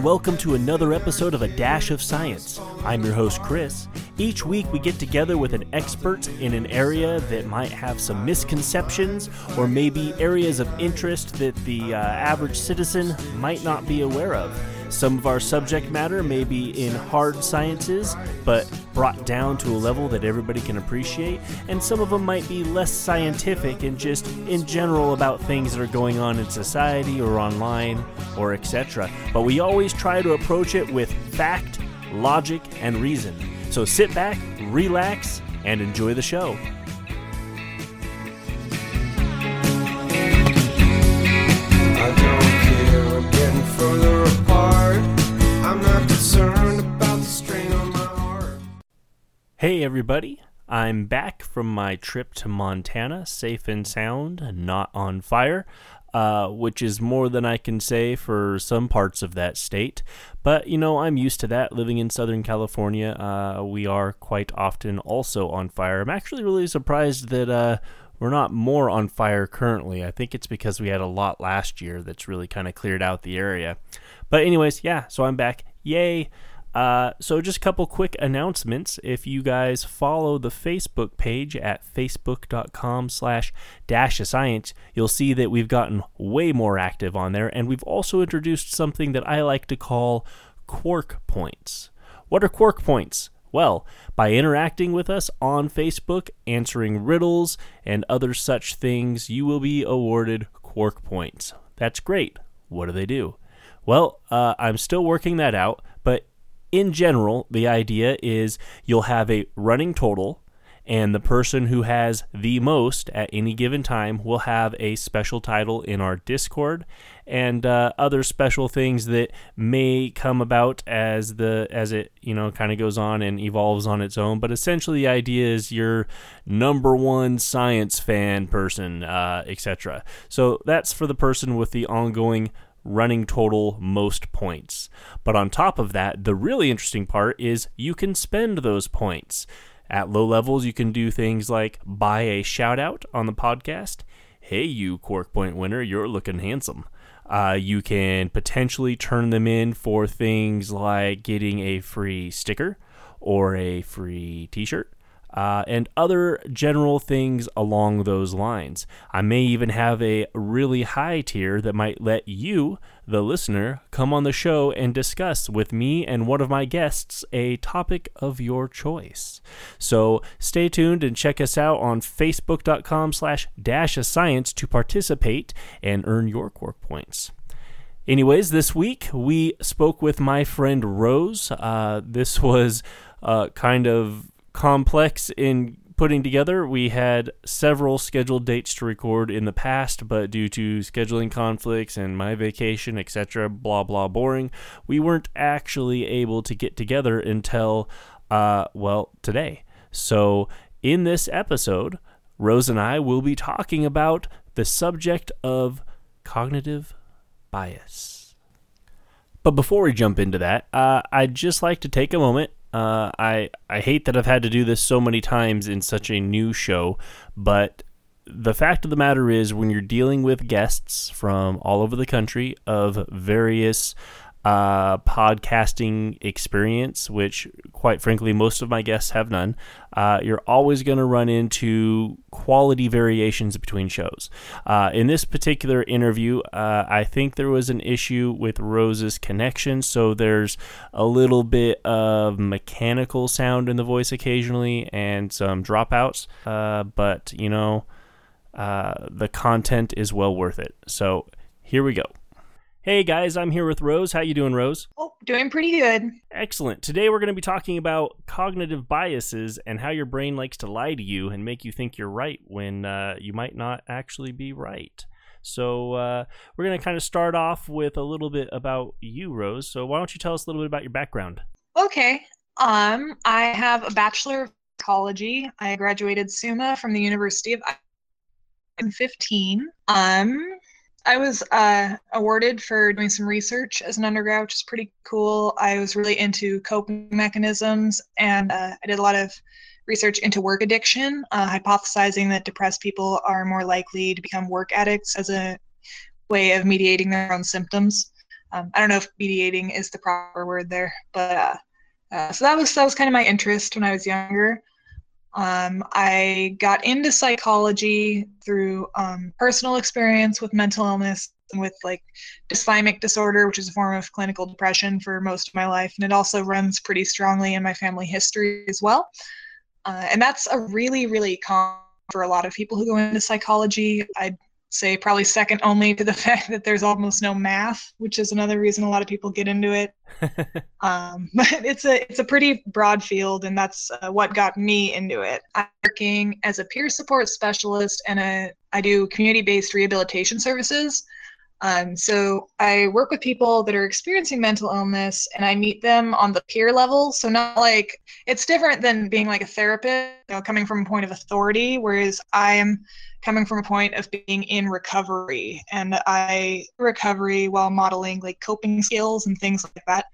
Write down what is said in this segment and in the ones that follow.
And welcome to another episode of A Dash of Science. I'm your host, Chris. Each week we get together with an expert in an area that might have some misconceptions or maybe areas of interest that the uh, average citizen might not be aware of. Some of our subject matter may be in hard sciences, but brought down to a level that everybody can appreciate, and some of them might be less scientific and just in general about things that are going on in society or online or etc. But we always try to approach it with fact, logic, and reason. So sit back, relax, and enjoy the show. Hey, everybody. I'm back from my trip to Montana, safe and sound, not on fire, uh, which is more than I can say for some parts of that state. But, you know, I'm used to that. Living in Southern California, uh, we are quite often also on fire. I'm actually really surprised that uh, we're not more on fire currently. I think it's because we had a lot last year that's really kind of cleared out the area. But, anyways, yeah, so I'm back. Yay! Uh, so just a couple quick announcements. If you guys follow the Facebook page at facebook.com slash dash science, you'll see that we've gotten way more active on there, and we've also introduced something that I like to call quark points. What are quark points? Well, by interacting with us on Facebook, answering riddles, and other such things, you will be awarded quark points. That's great. What do they do? Well, uh, I'm still working that out, but in general, the idea is you'll have a running total, and the person who has the most at any given time will have a special title in our Discord, and uh, other special things that may come about as the as it you know kind of goes on and evolves on its own. But essentially, the idea is your number one science fan person, uh, etc. So that's for the person with the ongoing running total most points. But on top of that, the really interesting part is you can spend those points. At low levels, you can do things like buy a shout out on the podcast. Hey, you Quark Point winner, you're looking handsome. Uh, you can potentially turn them in for things like getting a free sticker or a free t shirt uh, and other general things along those lines. I may even have a really high tier that might let you, the listener, come on the show and discuss with me and one of my guests a topic of your choice. So stay tuned and check us out on facebook.com slash dash of science to participate and earn your quark points. Anyways, this week we spoke with my friend Rose. Uh, this was uh, kind of complex in putting together. We had several scheduled dates to record in the past, but due to scheduling conflicts and my vacation, etc., blah blah boring, we weren't actually able to get together until uh well, today. So, in this episode, Rose and I will be talking about the subject of cognitive bias. But before we jump into that, uh, I'd just like to take a moment uh, I I hate that I've had to do this so many times in such a new show, but the fact of the matter is, when you're dealing with guests from all over the country of various uh, podcasting experience, which, quite frankly, most of my guests have none, uh, you're always going to run into quality variations between shows. Uh, in this particular interview, uh, I think there was an issue with Rose's connection, so there's a little bit of mechanical sound in the voice occasionally and some dropouts, uh, but you know, uh, the content is well worth it. So here we go. Hey guys, I'm here with Rose. How you doing, Rose? Oh, doing pretty good. Excellent. Today we're going to be talking about cognitive biases and how your brain likes to lie to you and make you think you're right when uh, you might not actually be right. So uh, we're going to kind of start off with a little bit about you, Rose. So why don't you tell us a little bit about your background? Okay. Um, I have a bachelor of psychology. I graduated summa from the University of I'm 15. Um, I was uh, awarded for doing some research as an undergrad, which is pretty cool. I was really into coping mechanisms, and uh, I did a lot of research into work addiction, uh, hypothesizing that depressed people are more likely to become work addicts as a way of mediating their own symptoms. Um, I don't know if mediating is the proper word there, but uh, uh, so that was that was kind of my interest when I was younger. Um, I got into psychology through um, personal experience with mental illness and with like dysthymic disorder, which is a form of clinical depression for most of my life, and it also runs pretty strongly in my family history as well. Uh, and that's a really, really common for a lot of people who go into psychology. I'd say probably second only to the fact that there's almost no math, which is another reason a lot of people get into it. um, but it's a it's a pretty broad field, and that's uh, what got me into it. I'm working as a peer support specialist, and a I do community-based rehabilitation services. Um, so I work with people that are experiencing mental illness and I meet them on the peer level. So not like it's different than being like a therapist, you know, coming from a point of authority, whereas I'm coming from a point of being in recovery and I recovery while modeling like coping skills and things like that.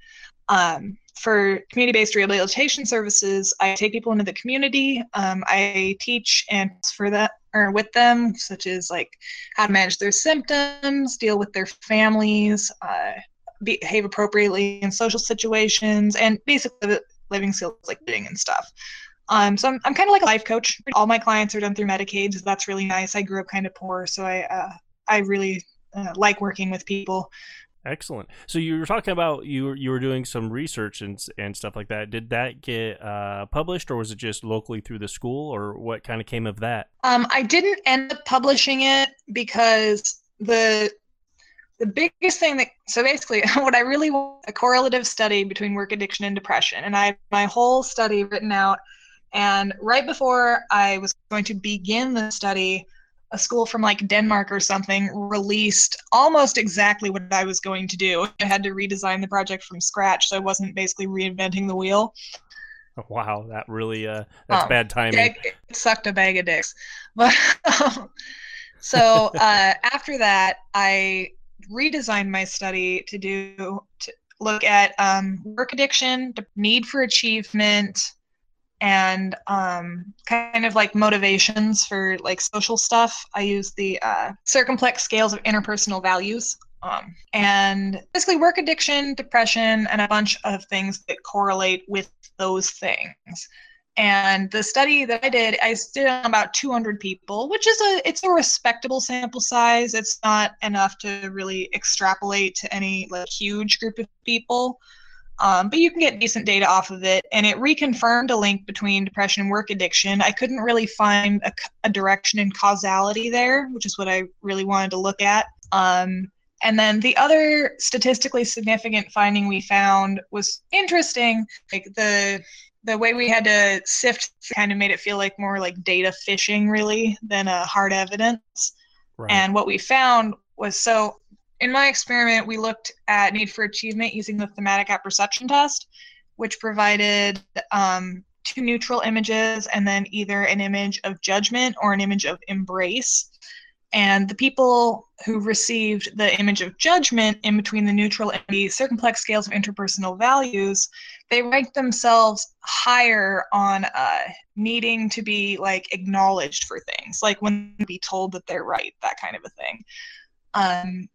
Um, for community-based rehabilitation services, I take people into the community. Um, I teach and for that or with them, such as like how to manage their symptoms, deal with their families, uh, behave appropriately in social situations, and basically living skills like eating and stuff. Um, so I'm, I'm kind of like a life coach. All my clients are done through Medicaid, so that's really nice. I grew up kind of poor, so I uh, I really uh, like working with people. Excellent. So you were talking about you you were doing some research and and stuff like that. Did that get uh, published, or was it just locally through the school, or what kind of came of that? Um, I didn't end up publishing it because the the biggest thing that so basically what I really want a correlative study between work addiction and depression, and I my whole study written out. And right before I was going to begin the study, a school from like Denmark or something released almost exactly what I was going to do. I had to redesign the project from scratch, so I wasn't basically reinventing the wheel. Wow, that really uh that's Um, bad timing. It sucked a bag of dicks. But um, so uh, after that, I redesigned my study to do to look at um, work addiction, the need for achievement, and um, kind of like motivations for like social stuff. I use the uh, circumplex scales of interpersonal values. Um, and basically, work addiction, depression, and a bunch of things that correlate with those things. And the study that I did, I did on about 200 people, which is a it's a respectable sample size. It's not enough to really extrapolate to any like huge group of people, um, but you can get decent data off of it. And it reconfirmed a link between depression and work addiction. I couldn't really find a, a direction in causality there, which is what I really wanted to look at. Um, and then the other statistically significant finding we found was interesting. Like the the way we had to sift kind of made it feel like more like data fishing really than a hard evidence. Right. And what we found was so in my experiment, we looked at need for achievement using the thematic apperception test, which provided um, two neutral images and then either an image of judgment or an image of embrace. And the people who received the image of judgment in between the neutral and the circumplex scales of interpersonal values, they ranked themselves higher on uh, needing to be like acknowledged for things, like when be told that they're right, that kind of a thing. Um,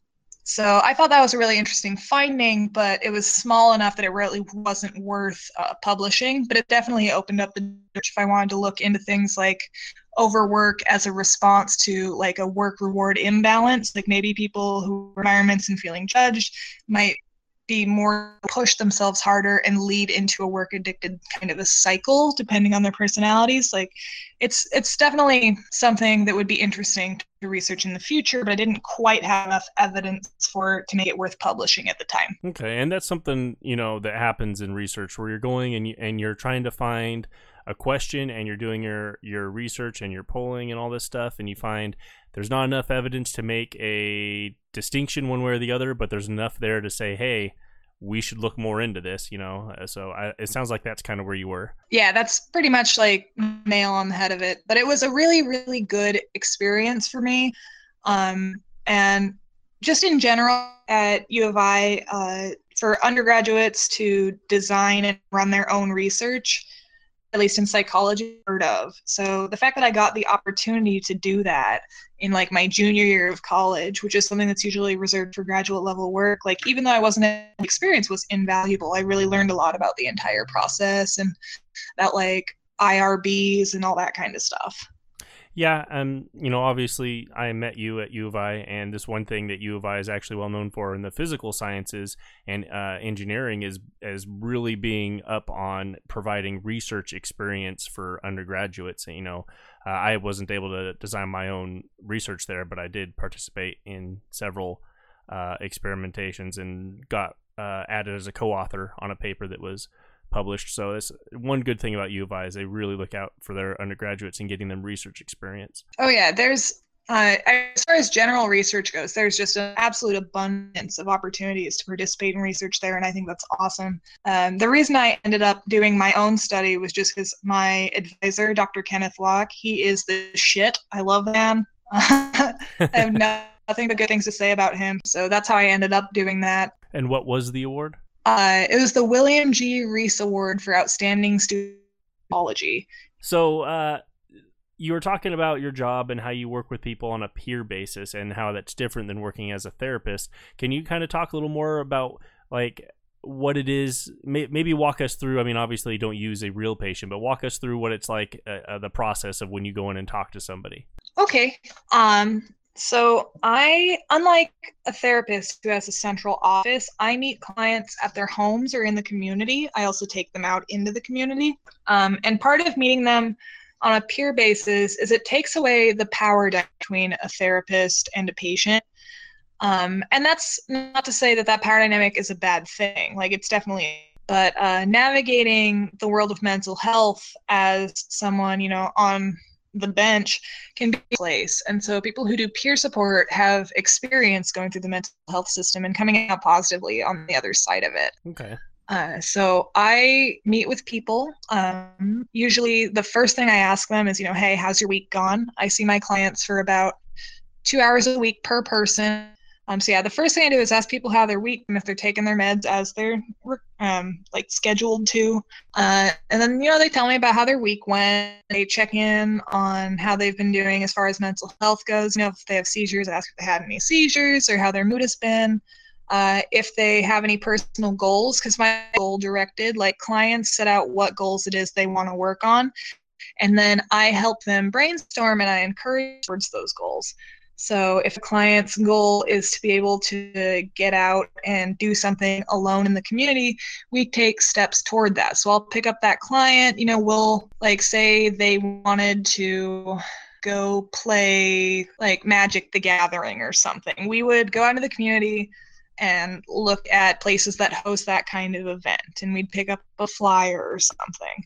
so I thought that was a really interesting finding, but it was small enough that it really wasn't worth uh, publishing. But it definitely opened up the door if I wanted to look into things like overwork as a response to like a work reward imbalance. Like maybe people who environments and feeling judged might be more push themselves harder and lead into a work addicted kind of a cycle depending on their personalities. Like it's it's definitely something that would be interesting to research in the future but i didn't quite have enough evidence for to make it worth publishing at the time. Okay, and that's something you know that happens in research where you're going and you, and you're trying to find a question and you're doing your your research and your polling and all this stuff and you find there's not enough evidence to make a distinction one way or the other, but there's enough there to say, hey, we should look more into this, you know. Uh, So I, it sounds like that's kind of where you were. yeah that's pretty much like nail on the head of it but it was a really really good experience for me um, and just in general at u of i uh, for undergraduates to design and run their own research at least in psychology, heard of. So the fact that I got the opportunity to do that in like my junior year of college, which is something that's usually reserved for graduate level work, like even though I wasn't experience was invaluable. I really learned a lot about the entire process and about like IRBs and all that kind of stuff. Yeah, and you know, obviously, I met you at U of I, and this one thing that U of I is actually well known for in the physical sciences and uh, engineering is as really being up on providing research experience for undergraduates. You know, uh, I wasn't able to design my own research there, but I did participate in several uh, experimentations and got uh, added as a co-author on a paper that was published. So it's one good thing about U of I is they really look out for their undergraduates and getting them research experience. Oh yeah, there's uh, as far as general research goes, there's just an absolute abundance of opportunities to participate in research there, and I think that's awesome. Um, the reason I ended up doing my own study was just because my advisor, Dr. Kenneth Locke, he is the shit. I love him. I have nothing but good things to say about him, so that's how I ended up doing that. And what was the award? Uh, it was the William G. Reese Award for Outstanding Student Psychology. So, uh, you were talking about your job and how you work with people on a peer basis and how that's different than working as a therapist. Can you kind of talk a little more about like what it is? May- maybe walk us through. I mean, obviously, don't use a real patient, but walk us through what it's like uh, uh, the process of when you go in and talk to somebody. Okay. Um, so I, unlike a therapist who has a central office, I meet clients at their homes or in the community. I also take them out into the community. Um, and part of meeting them on a peer basis is it takes away the power between a therapist and a patient. Um, and that's not to say that that power dynamic is a bad thing. Like it's definitely, but uh, navigating the world of mental health as someone, you know, on the bench can be a place. And so people who do peer support have experience going through the mental health system and coming out positively on the other side of it. Okay. Uh, so I meet with people. Um, usually, the first thing I ask them is, you know, hey, how's your week gone? I see my clients for about two hours a week per person. Um, so yeah, the first thing I do is ask people how their week and if they're taking their meds as they're um, like scheduled to. Uh, and then you know they tell me about how their week went. They check in on how they've been doing as far as mental health goes. You know if they have seizures, ask if they had any seizures or how their mood has been. Uh, if they have any personal goals, because my goal directed, like clients set out what goals it is they want to work on, and then I help them brainstorm and I encourage towards those goals. So if a client's goal is to be able to get out and do something alone in the community, we take steps toward that. So I'll pick up that client, you know, we'll like say they wanted to go play like Magic the Gathering or something. We would go out into the community and look at places that host that kind of event and we'd pick up a flyer or something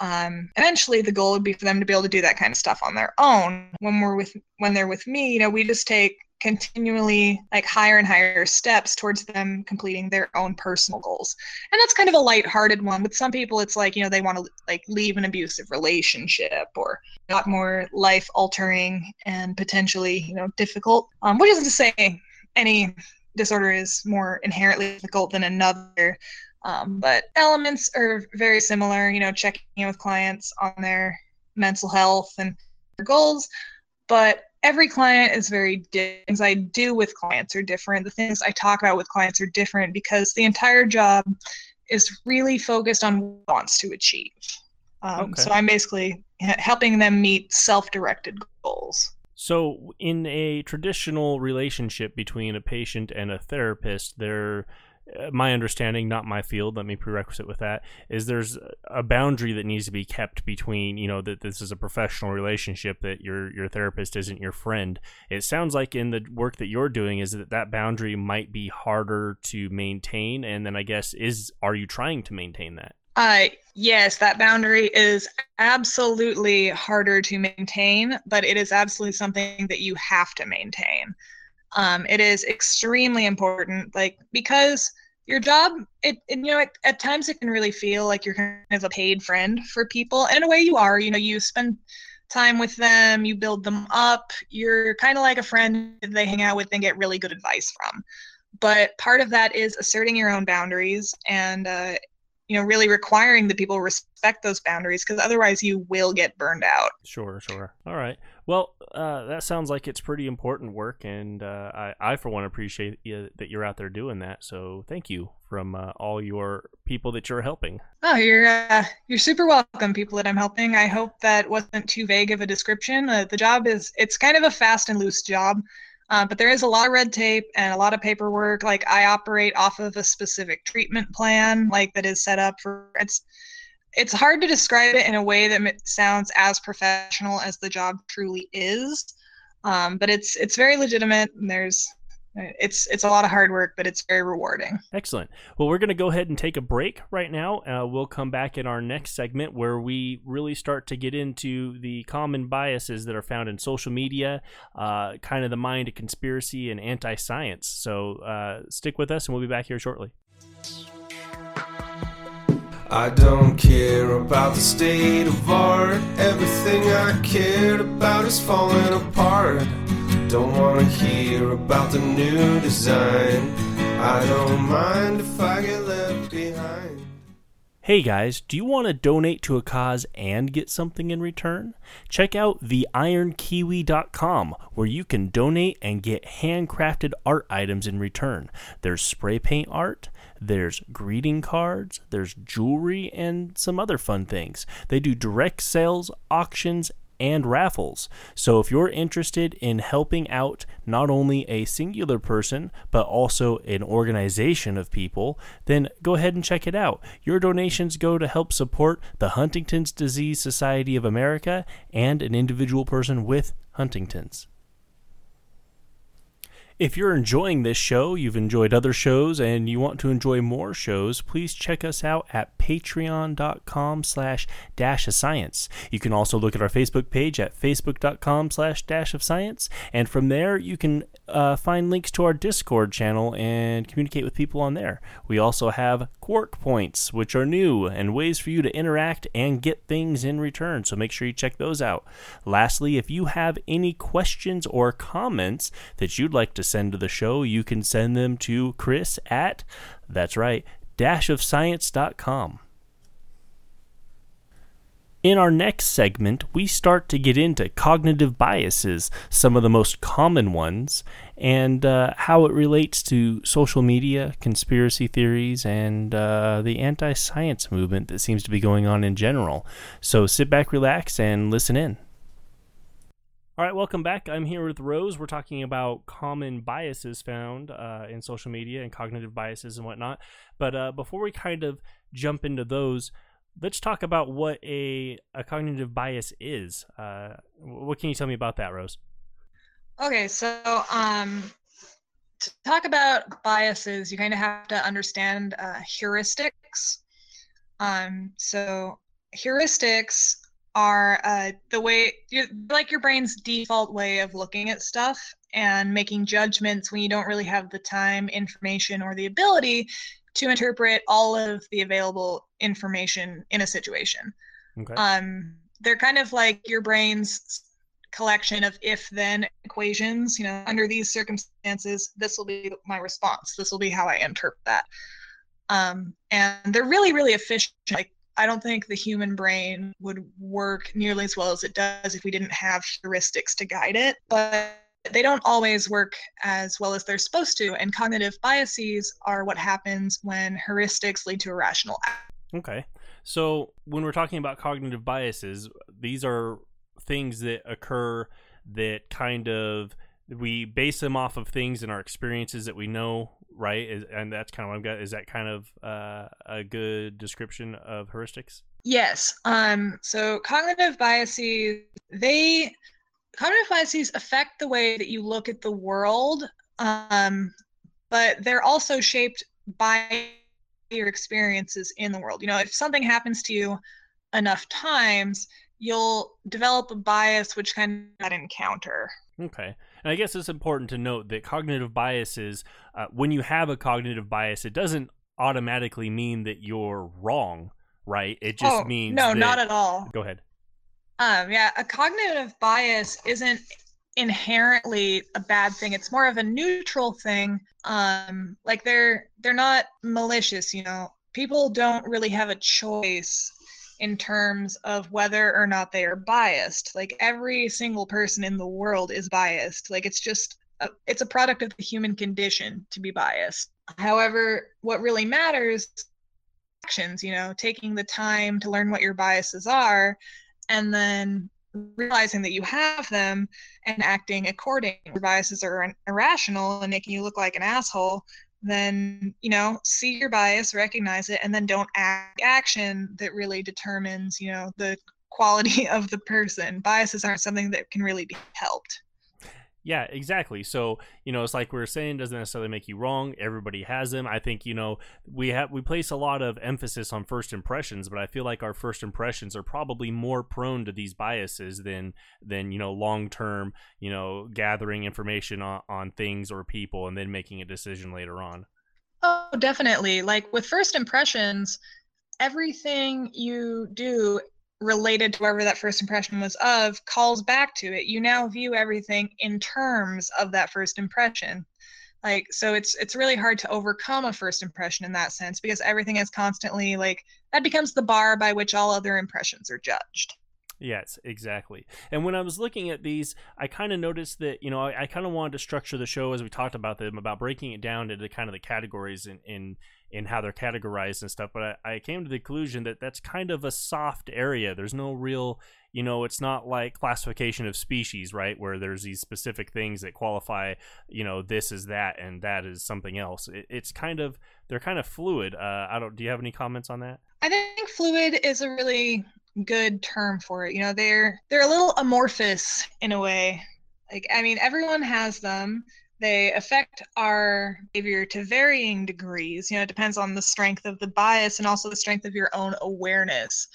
um, eventually the goal would be for them to be able to do that kind of stuff on their own. When we're with when they're with me you know we just take continually like higher and higher steps towards them completing their own personal goals. And that's kind of a light-hearted one with some people it's like you know they want to like leave an abusive relationship or a lot more life altering and potentially you know difficult um, which isn't to say any disorder is more inherently difficult than another um, but elements are very similar, you know, checking in with clients on their mental health and their goals. But every client is very different. Things I do with clients are different. The things I talk about with clients are different because the entire job is really focused on what wants to achieve. Um, Okay. So I'm basically helping them meet self-directed goals. So, in a traditional relationship between a patient and a therapist, there, my understanding, not my field, let me prerequisite with that, is there's a boundary that needs to be kept between, you know, that this is a professional relationship, that your your therapist isn't your friend. It sounds like in the work that you're doing is that that boundary might be harder to maintain, and then I guess is are you trying to maintain that? Uh, yes, that boundary is absolutely harder to maintain, but it is absolutely something that you have to maintain. Um, it is extremely important, like because your job, it, you know, at, times it can really feel like you're kind of a paid friend for people. In a way, you are. You know, you spend time with them, you build them up. You're kind of like a friend they hang out with and get really good advice from. But part of that is asserting your own boundaries and uh, you know really requiring that people respect those boundaries because otherwise you will get burned out Sure, sure. All right. Well, uh, that sounds like it's pretty important work, and uh, I, I, for one, appreciate you, that you're out there doing that. So thank you from uh, all your people that you're helping. oh you're uh, you're super welcome people that i'm helping i hope that wasn't too vague of a description uh, the job is it's kind of a fast and loose job uh, but there is a lot of red tape and a lot of paperwork like i operate off of a specific treatment plan like that is set up for it's it's hard to describe it in a way that sounds as professional as the job truly is um, but it's it's very legitimate and there's it's it's a lot of hard work but it's very rewarding Excellent. Well, we're going to go ahead and take a break right now. Uh, we'll come back in our next segment where we really start to get into the common biases that are found in social media, uh, kind of the mind of conspiracy and anti science. So uh, stick with us, and we'll be back here shortly. I don't care about the state of art. Everything I cared about is falling apart. Don't wanna hear about the new design. I don't mind if I get left behind. Hey guys, do you want to donate to a cause and get something in return? Check out theironkiwi.com where you can donate and get handcrafted art items in return. There's spray paint art, there's greeting cards, there's jewelry, and some other fun things. They do direct sales, auctions, and raffles. So if you're interested in helping out not only a singular person, but also an organization of people, then go ahead and check it out. Your donations go to help support the Huntington's Disease Society of America and an individual person with Huntington's. If you're enjoying this show, you've enjoyed other shows, and you want to enjoy more shows, please check us out at patreon.com slash dash of science. You can also look at our Facebook page at facebook.com slash dash of science, and from there you can uh, find links to our Discord channel and communicate with people on there. We also have Quark Points, which are new, and ways for you to interact and get things in return, so make sure you check those out. Lastly, if you have any questions or comments that you'd like to send to the show, you can send them to Chris at, that's right, dashofscience.com. In our next segment, we start to get into cognitive biases, some of the most common ones, and uh, how it relates to social media, conspiracy theories, and uh, the anti science movement that seems to be going on in general. So sit back, relax, and listen in. All right, welcome back. I'm here with Rose. We're talking about common biases found uh, in social media and cognitive biases and whatnot. But uh, before we kind of jump into those, let's talk about what a, a cognitive bias is. Uh, what can you tell me about that, Rose? Okay, so um, to talk about biases, you kind of have to understand uh, heuristics. Um, so heuristics are uh, the way, like your brain's default way of looking at stuff and making judgments when you don't really have the time, information, or the ability to interpret all of the available information in a situation. Okay. Um, they're kind of like your brain's collection of if then equations you know under these circumstances this will be my response this will be how i interpret that um, and they're really really efficient like i don't think the human brain would work nearly as well as it does if we didn't have heuristics to guide it but they don't always work as well as they're supposed to and cognitive biases are what happens when heuristics lead to irrational Okay. So when we're talking about cognitive biases, these are things that occur that kind of we base them off of things in our experiences that we know, right? Is, and that's kind of what I've got. Is that kind of uh, a good description of heuristics? Yes. Um, so cognitive biases, they cognitive biases affect the way that you look at the world, um, but they're also shaped by your experiences in the world. You know, if something happens to you enough times, you'll develop a bias which kind of that encounter. Okay. And I guess it's important to note that cognitive biases, uh, when you have a cognitive bias, it doesn't automatically mean that you're wrong, right? It just oh, means no, that- not at all. Go ahead. Um, yeah, a cognitive bias isn't inherently a bad thing. It's more of a neutral thing. Um, like they're they're not malicious. You know, people don't really have a choice in terms of whether or not they are biased. Like every single person in the world is biased. Like it's just a, it's a product of the human condition to be biased. However, what really matters actions, you know, taking the time to learn what your biases are and then realizing that you have them and acting according. Your biases are irrational and making you look like an asshole then you know see your bias recognize it and then don't act. Action that really determines you know the quality of the person. Biases aren't something that can really be helped yeah, exactly. So, you know, it's like we are saying doesn't necessarily make you wrong. Everybody has them. I think, you know, we have we place a lot of emphasis on first impressions, but I feel like our first impressions are probably more prone to these biases than than, you know, long-term, you know, gathering information on, on things or people and then making a decision later on. Oh, definitely. Like with first impressions, everything you do related to whatever that first impression was of calls back to it. You now view everything in terms of that first impression. Like so it's it's really hard to overcome a first impression in that sense because everything is constantly like that becomes the bar by which all other impressions are judged. Yes, exactly. And when I was looking at these, I kind of noticed that, you know, I, I kind of wanted to structure the show as we talked about them, about breaking it down into kind of the categories in, in in how they're categorized and stuff. But I, I came to the conclusion that that's kind of a soft area. There's no real, you know, it's not like classification of species, right? Where there's these specific things that qualify, you know, this is that and that is something else. It, it's kind of they're kind of fluid. Uh, I don't. Do you have any comments on that? I think fluid is a really good term for it. You know, they're they're a little amorphous in a way. Like I mean, everyone has them they affect our behavior to varying degrees. You know, it depends on the strength of the bias and also the strength of your own awareness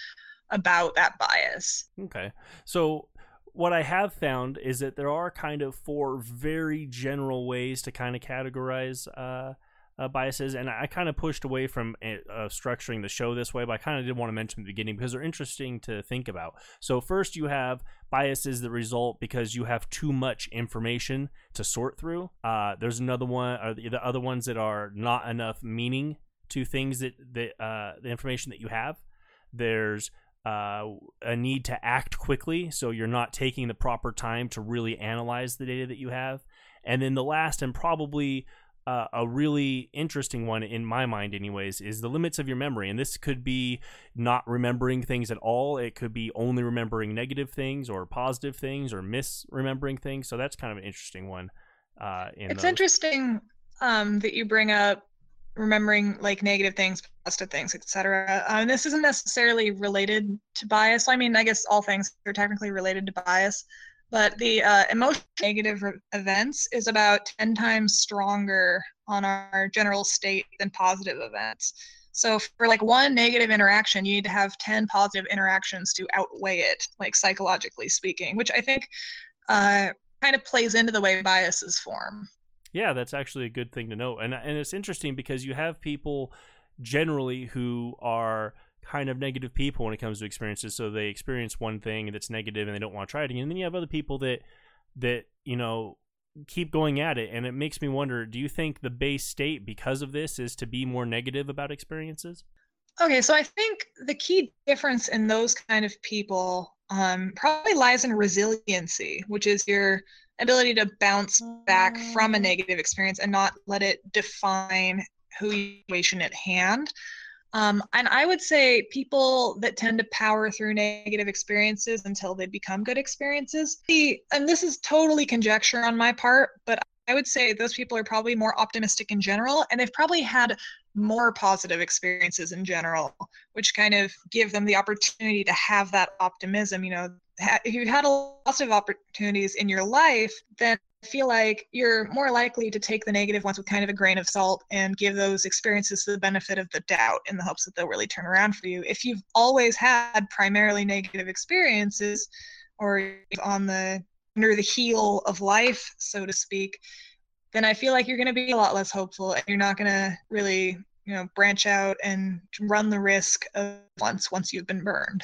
about that bias. Okay. So, what I have found is that there are kind of four very general ways to kind of categorize uh, uh, biases, and I kind of pushed away from uh, structuring the show this way, but I kind of did want to mention the beginning because they're interesting to think about. So, first, you have biases that result because you have too much information to sort through. Uh, there's another one, or the, the, other ones that are not enough meaning to things that, that uh, the information that you have. There's uh, a need to act quickly, so you're not taking the proper time to really analyze the data that you have. And then the last and probably uh, a really interesting one in my mind anyways is the limits of your memory and this could be not remembering things at all. It could be only remembering negative things or positive things or misremembering things so that's kind of an interesting one uh, in it's those. interesting um, that you bring up remembering like negative things positive things etc um, this isn't necessarily related to bias. I mean i guess all things are technically related to bias but the uh, emotional negative events is about 10 times stronger on our general state than positive events. So for like one negative interaction, you need to have 10 positive interactions to outweigh it, like psychologically speaking, which I think uh, kind of plays into the way biases form. Yeah, that's actually a good thing to know. And, and it's interesting because you have people generally who are kind of negative people when it comes to experiences. So they experience one thing that's negative and they don't want to try it again. And then you have other people that that you know keep going at it, and it makes me wonder: Do you think the base state because of this is to be more negative about experiences? Okay, so I think the key difference in those kind of people um, probably lies in resiliency, which is your ability to bounce back from a negative experience and not let it define who you situation at hand. Um, and I would say people that tend to power through negative experiences until they become good experiences, and this is totally conjecture on my part, but I would say those people are probably more optimistic in general, and they've probably had more positive experiences in general, which kind of give them the opportunity to have that optimism. You know, if you've had a lot of opportunities in your life, then feel like you're more likely to take the negative ones with kind of a grain of salt and give those experiences the benefit of the doubt in the hopes that they'll really turn around for you. If you've always had primarily negative experiences or on the under the heel of life, so to speak, then I feel like you're going to be a lot less hopeful and you're not going to really, you know, branch out and run the risk of once once you've been burned.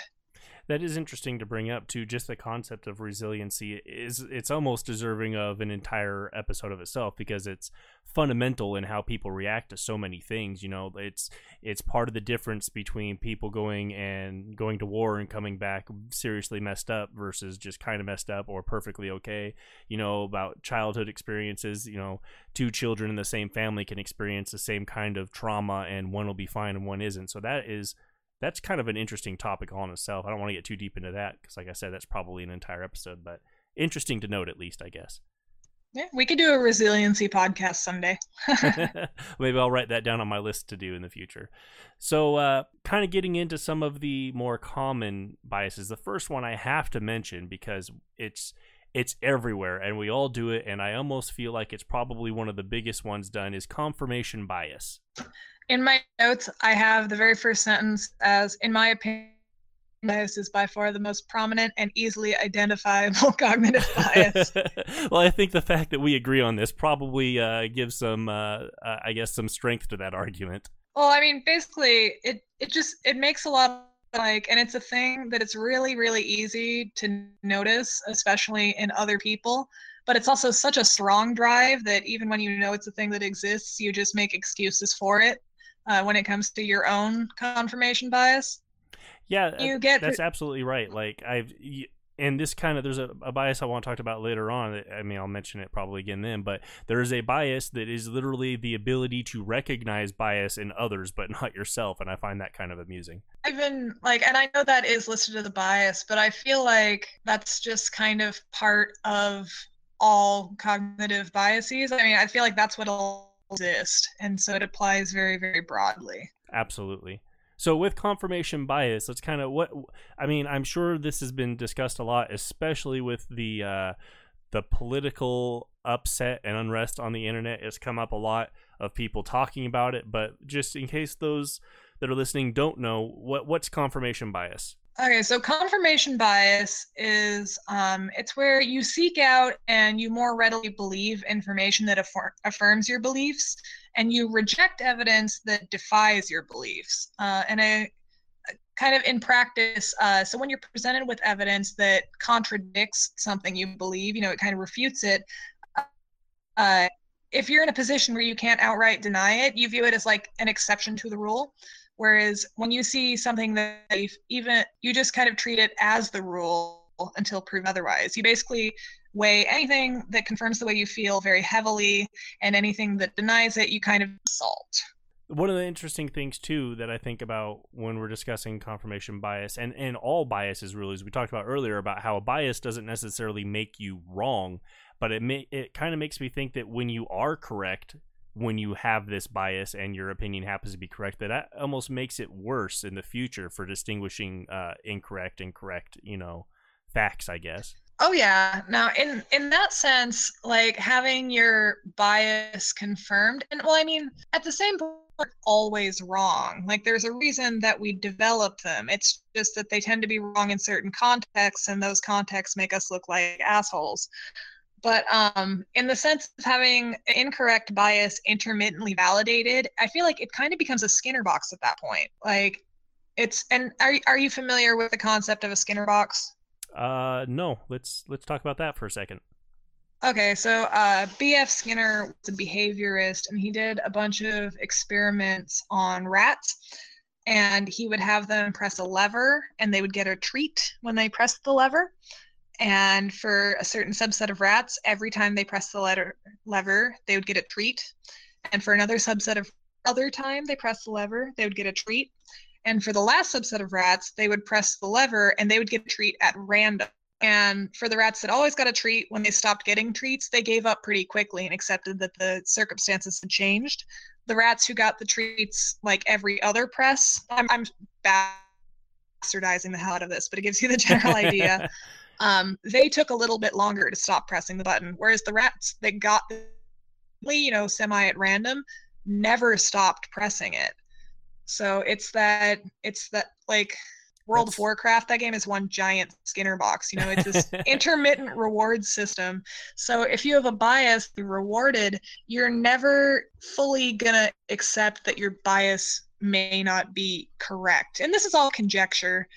That is interesting to bring up too. Just the concept of resiliency is it's almost deserving of an entire episode of itself because it's fundamental in how people react to so many things. You know, it's it's part of the difference between people going and going to war and coming back seriously messed up versus just kind of messed up or perfectly okay. You know, about childhood experiences. You know, two children in the same family can experience the same kind of trauma, and one will be fine and one isn't. So that is that's kind of an interesting topic on itself. I don't want to get too deep into that because, like I said, that's probably an entire episode, but interesting to note at least, I guess. Yeah, we could do a resiliency podcast someday. Maybe I'll write that down on my list to do in the future. So, uh, kind of getting into some of the more common biases. The first one I have to mention because it's it's everywhere and we all do it and I almost feel like it's probably one of the biggest ones done is confirmation bias. In my notes, I have the very first sentence as, in my opinion, bias is by far the most prominent and easily identifiable cognitive bias. well, I think the fact that we agree on this probably uh, gives some, uh, uh, I guess, some strength to that argument. Well, I mean, basically, it it just it makes a lot of, like, and it's a thing that it's really really easy to notice, especially in other people. But it's also such a strong drive that even when you know it's a thing that exists, you just make excuses for it uh, when it comes to your own confirmation bias. Yeah, uh, you get that's absolutely right. Like I've and this kind of there's a, a, bias I want to talk about later on. I mean, I'll mention it probably again then, but there is a bias that is literally the ability to recognize bias in others, but not yourself, and I find that kind of amusing. I've been like, and I know that is listed as a bias, but I feel like that's just kind of part of all cognitive biases. I mean, I feel like that's what all exist, and so it applies very, very broadly. Absolutely. So with confirmation bias, that's kind of what I mean. I'm sure this has been discussed a lot, especially with the uh, the political upset and unrest on the internet. It's come up a lot of people talking about it, but just in case those that are listening don't know, what what's confirmation bias? Okay, so confirmation bias is um, it's where you seek out and you more readily believe information that affir- affirms your beliefs, and you reject evidence that defies your beliefs. Uh, and a kind of in practice, uh, so when you're presented with evidence that contradicts something you believe, you know, it kind of refutes it. Uh, if you're in a position where you can't outright deny it, you view it as like an exception to the rule. Whereas when you see something that even you just kind of treat it as the rule until proven otherwise. You basically weigh anything that confirms the way you feel very heavily, and anything that denies it, you kind of salt. One of the interesting things too that I think about when we're discussing confirmation bias and, and all biases really is we talked about earlier about how a bias doesn't necessarily make you wrong, but it may it kind of makes me think that when you are correct, when you have this bias and your opinion happens to be correct, that, almost makes it worse in the future for distinguishing uh, incorrect and correct, you know, facts, I guess. Oh yeah. Now in in that sense, like having your bias confirmed, and well, I mean, at the same point, always wrong. Like there's a reason that we develop them. It's just that they tend to be wrong in certain contexts, and those contexts make us look like assholes. But um, in the sense of having incorrect bias intermittently validated, I feel like it kind of becomes a Skinner box at that point. Like it's and are are you familiar with the concept of a Skinner box? Uh, no. Let's let's talk about that for a second. Okay, so uh, B.F. Skinner was a behaviorist, and he did a bunch of experiments on rats. And he would have them press a lever, and they would get a treat when they pressed the lever. And for a certain subset of rats, every time they press the letter, lever, they would get a treat. And for another subset of other time they press the lever, they would get a treat. And for the last subset of rats, they would press the lever and they would get a treat at random. And for the rats that always got a treat, when they stopped getting treats, they gave up pretty quickly and accepted that the circumstances had changed. The rats who got the treats like every other press, I'm, I'm bastardizing the hell out of this, but it gives you the general idea. Um, they took a little bit longer to stop pressing the button, whereas the rats that got you know semi at random never stopped pressing it. So it's that it's that like World That's... of Warcraft, that game is one giant Skinner box. You know, it's this intermittent reward system. So if you have a bias rewarded, you're never fully gonna accept that your bias may not be correct. And this is all conjecture.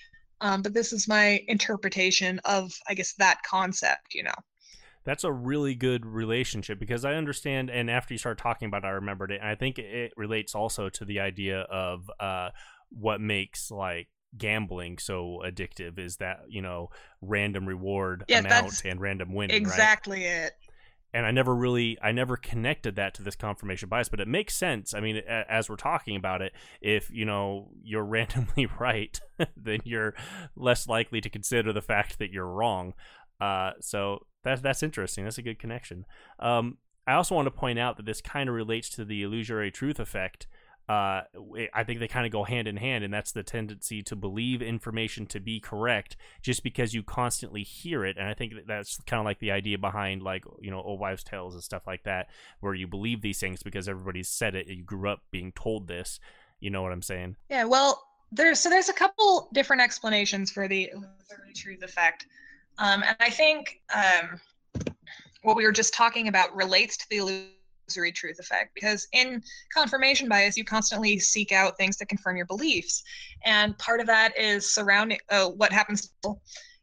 Um, but this is my interpretation of, I guess, that concept, you know. That's a really good relationship because I understand, and after you start talking about it, I remembered it. And I think it relates also to the idea of uh, what makes like gambling so addictive is that you know random reward Yeah, amount and random winning, right? Exactly it. And I never really I never connected that to this confirmation bias, but it makes sense. I mean, as we're talking about it, if you know you're randomly right, then you're less likely to consider the fact that you're wrong. Uh, so that's that's interesting. That's a good connection. Um, I also want to point out that this kind of relates to the illusory truth effect. Uh, I think they kind of go hand in hand, and that's the tendency to believe information to be correct just because you constantly hear it. And I think that that's kind of like the idea behind, like, you know, old wives' tales and stuff like that, where you believe these things because everybody's said it. You grew up being told this. You know what I'm saying? Yeah, well, there's so there's a couple different explanations for the truth effect, um, and I think um, what we were just talking about relates to the illusory truth effect because in confirmation bias, you constantly seek out things to confirm your beliefs, and part of that is surrounding. Uh, what happens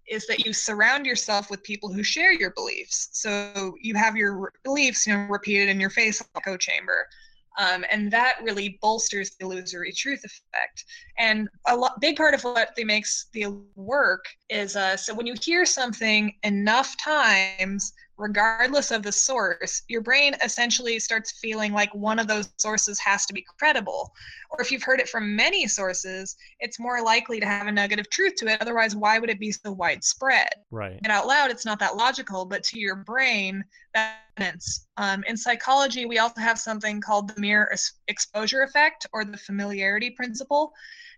is that you surround yourself with people who share your beliefs. So you have your beliefs, you know, repeated in your face echo chamber. Um, and that really bolsters the illusory truth effect. And a big part of what they makes the work is uh, so when you hear something enough times, regardless of the source, your brain essentially starts feeling like one of those sources has to be credible. Or if you've heard it from many sources, it's more likely to have a negative truth to it. Otherwise, why would it be so widespread? Right. and out loud it's not that logical but to your brain that's um, in psychology we also have something called the mere ex- exposure effect or the familiarity principle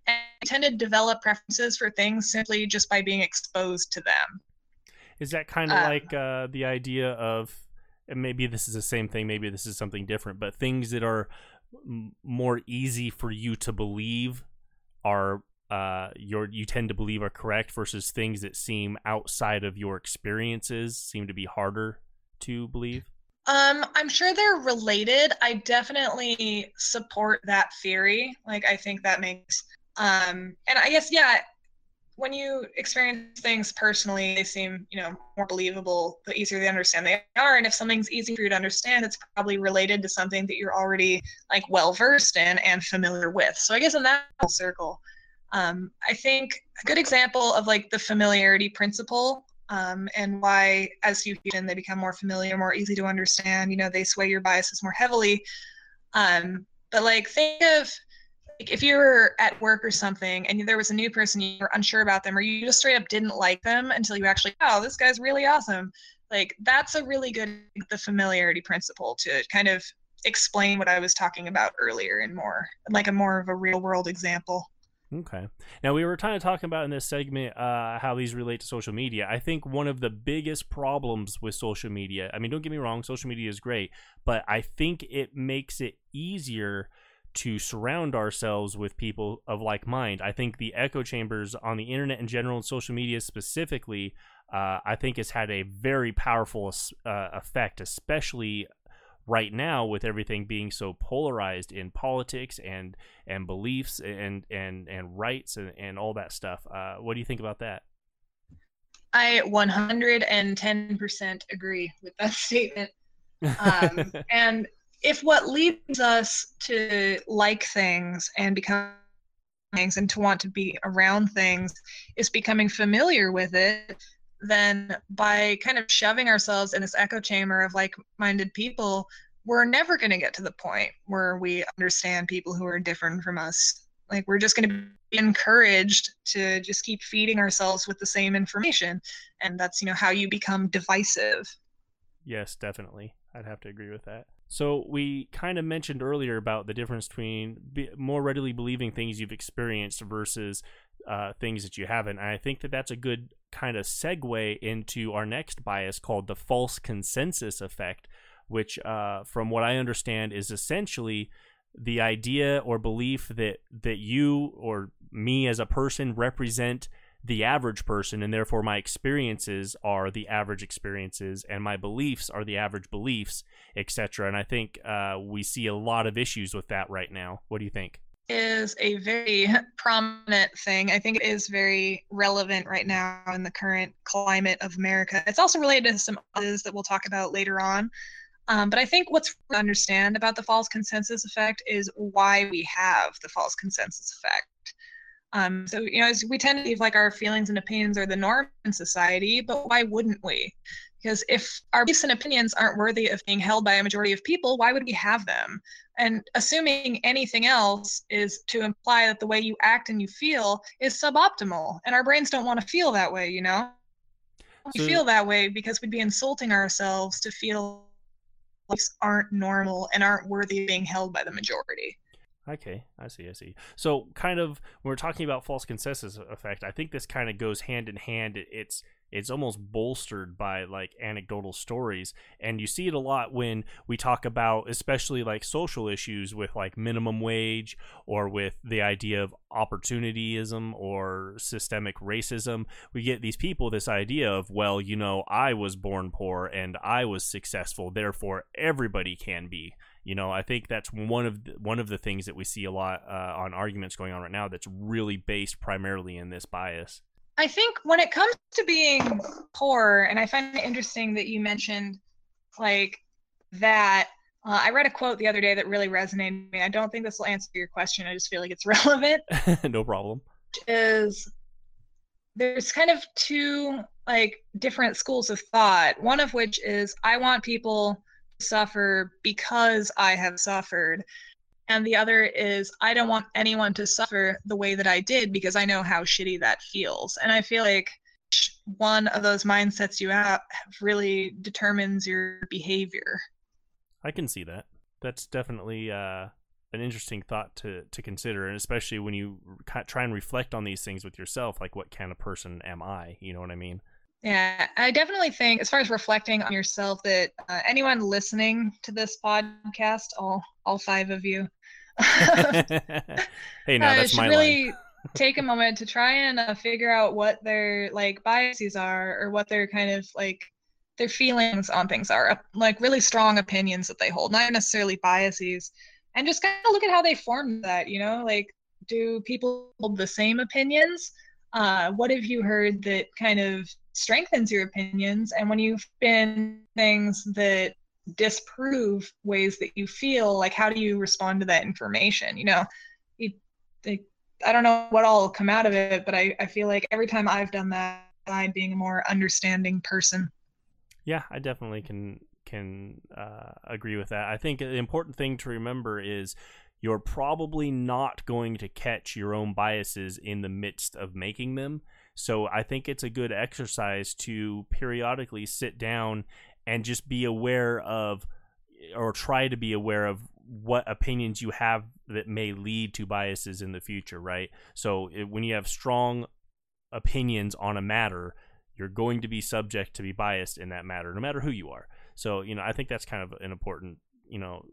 and we tend to develop preferences for things simply just by being exposed to them Is that kind of Uh, like uh, the idea of, and maybe this is the same thing, maybe this is something different, but things that are m- more easy for you to believe are uh, your you tend to believe are correct versus things that seem outside of your experiences seem to be harder to believe. um, i'm sure they're related i definitely support that theory like i think that makes um, and i guess yeah when you experience things personally, they seem, you know, more believable the easier they understand they are. And if something's easy for you to understand, it's probably related to something that you're already like well versed in and familiar with. So I guess in that circle, um, I think a good example of like the familiarity principle um, and why as you in they become more familiar, more easy to understand. You know, they sway your biases more heavily. Um, but like think of if you were at work or something and there was a new person you were unsure about them or you just straight up didn't like them until you actually oh this guy's really awesome like that's a really good the familiarity principle to kind of explain what i was talking about earlier and more like a more of a real world example Okay. Now we were kind of talking about in this segment uh, how these relate to social media. I think one of the biggest problems with social media. I mean, don't get me wrong, social media is great, but I think it makes it easier to surround ourselves with people of like mind. I think the echo chambers on the internet in general and social media specifically, uh, I think has had a very powerful uh, effect, especially right now with everything being so polarized in politics and and beliefs and and and rights and, and all that stuff. Uh, what do you think about that? i 110% agree with that statement um, and if what leads us to like things and become things and to want to be around things is becoming familiar with it then by kind of shoving ourselves in this echo chamber of like-minded people we're never going to get to the point where we understand people who are different from us like we're just going to be encouraged to just keep feeding ourselves with the same information and that's you know how you become divisive Yes, definitely. I'd have to agree with that. So we kind of mentioned earlier about the difference between be, more readily believing things you've experienced versus uh, things that you haven't. And I think that that's a good kind of segue into our next bias called the false consensus effect, which, uh, from what I understand, is essentially the idea or belief that that you or me as a person represent the average person and therefore my experiences are the average experiences and my beliefs are the average beliefs etc and i think uh, we see a lot of issues with that right now what do you think is a very prominent thing. I think it is very relevant right now in the current climate of America. It's also related to some others that we'll talk about later on. Um, but I think what's to understand about the false consensus effect is why we have the false consensus effect. Um, so, you know, as we tend to believe like our feelings and opinions are the norm in society, but why wouldn't we? Because if our beliefs and opinions aren't worthy of being held by a majority of people, why would we have them? And assuming anything else is to imply that the way you act and you feel is suboptimal. And our brains don't want to feel that way, you know? We feel that way because we'd be insulting ourselves to feel beliefs aren't normal and aren't worthy of being held by the majority. Okay, I see, I see. So, kind of, when we're talking about false consensus effect, I think this kind of goes hand in hand. It's it's almost bolstered by like anecdotal stories, and you see it a lot when we talk about, especially like social issues with like minimum wage or with the idea of opportunityism or systemic racism. We get these people this idea of, well, you know, I was born poor and I was successful, therefore everybody can be you know, I think that's one of the, one of the things that we see a lot uh, on arguments going on right now. That's really based primarily in this bias. I think when it comes to being poor, and I find it interesting that you mentioned like that. Uh, I read a quote the other day that really resonated with me. I don't think this will answer your question. I just feel like it's relevant. no problem. Is there's kind of two like different schools of thought. One of which is I want people suffer because I have suffered. And the other is, I don't want anyone to suffer the way that I did because I know how shitty that feels. And I feel like one of those mindsets you have really determines your behavior. I can see that. That's definitely uh, an interesting thought to, to consider, and especially when you try and reflect on these things with yourself, like what kind of person am I? You know what I mean? Yeah, I definitely think, as far as reflecting on yourself, that uh, anyone listening to this podcast, all all five of you, hey, now uh, my really line. take a moment to try and uh, figure out what their like biases are, or what their kind of like their feelings on things are, like really strong opinions that they hold, not necessarily biases, and just kind of look at how they form that. You know, like do people hold the same opinions? Uh, what have you heard that kind of strengthens your opinions and when you've been things that disprove ways that you feel like how do you respond to that information you know? You, they, i don't know what all will come out of it but I, I feel like every time i've done that i'm being a more understanding person. Yeah i definitely can can uh, agree with that. I think the important thing to remember is you're probably not going to catch your own biases in the midst of making them so I think it's a good exercise to periodically sit down and just be aware of or try to be aware of what opinions you have that may lead to biases in the future, right? So it, when you have strong opinions on a matter, you're going to be subject to be biased in that matter, no matter who you are. So, you know, I think that's kind of an important, you know,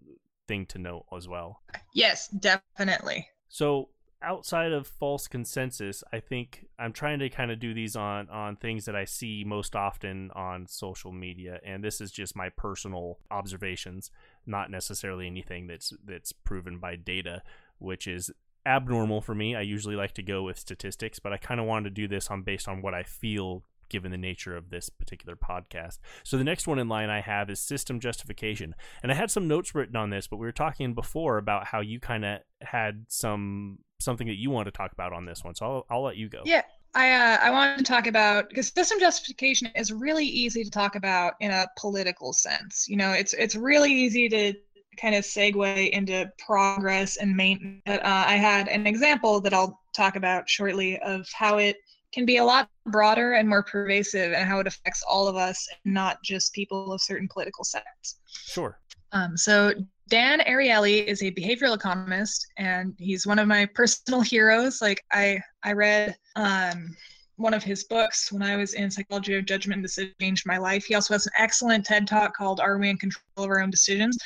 thing to note as well. Yes, definitely. So, outside of false consensus, I think I'm trying to kind of do these on on things that I see most often on social media, and this is just my personal observations, not necessarily anything that's that's proven by data, which is abnormal for me. I usually like to go with statistics, but I kind of wanted to do this on based on what I feel given the nature of this particular podcast. So the next one in line I have is system justification. And I had some notes written on this, but we were talking before about how you kind of had some something that you want to talk about on this one. So I'll, I'll let you go. Yeah. I, uh, I want to talk about because system justification is really easy to talk about in a political sense. You know, it's it's really easy to kind of segue into progress and maintenance. But, uh, I had an example that I'll talk about shortly of how it can be a lot broader and more pervasive and how it affects all of us, not just people of certain political sects. Sure. Um, so Dan Ariely is a behavioral economist, and he's one of my personal heroes. Like I, I read um, one of his books when I was in psychology of judgment and decision changed my life. He also has an excellent TED talk called "Are We in Control of Our Own Decisions,"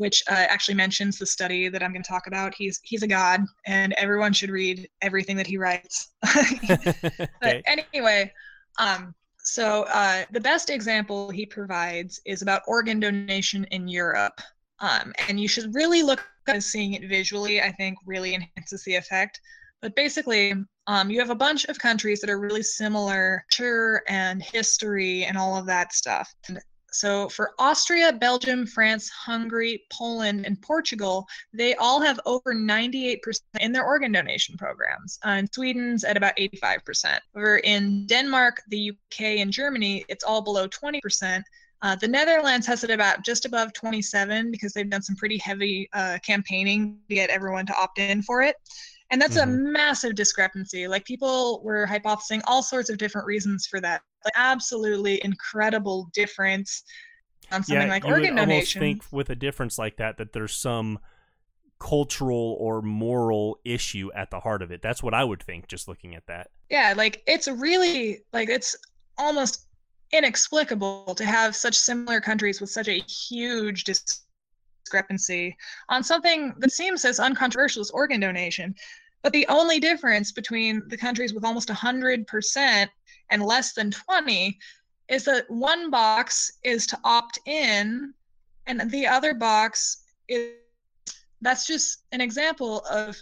which uh, actually mentions the study that I'm going to talk about. He's he's a god, and everyone should read everything that he writes. okay. But anyway, um, so uh, the best example he provides is about organ donation in Europe. Um, and you should really look because seeing it visually, I think, really enhances the effect. But basically, um, you have a bunch of countries that are really similar, culture and history and all of that stuff. And so for Austria, Belgium, France, Hungary, Poland, and Portugal, they all have over 98% in their organ donation programs. Uh, and Sweden's at about 85%. Over in Denmark, the UK, and Germany, it's all below 20%. Uh, the Netherlands has it about just above 27 because they've done some pretty heavy uh, campaigning to get everyone to opt in for it. And that's mm-hmm. a massive discrepancy. Like people were hypothesizing all sorts of different reasons for that. Like absolutely incredible difference on something yeah, like you organ would donation. Almost think with a difference like that that there's some cultural or moral issue at the heart of it. That's what I would think just looking at that. Yeah, like it's really like it's almost inexplicable to have such similar countries with such a huge discrepancy on something that seems as uncontroversial as organ donation. But the only difference between the countries with almost 100% and less than 20 is that one box is to opt in and the other box is that's just an example of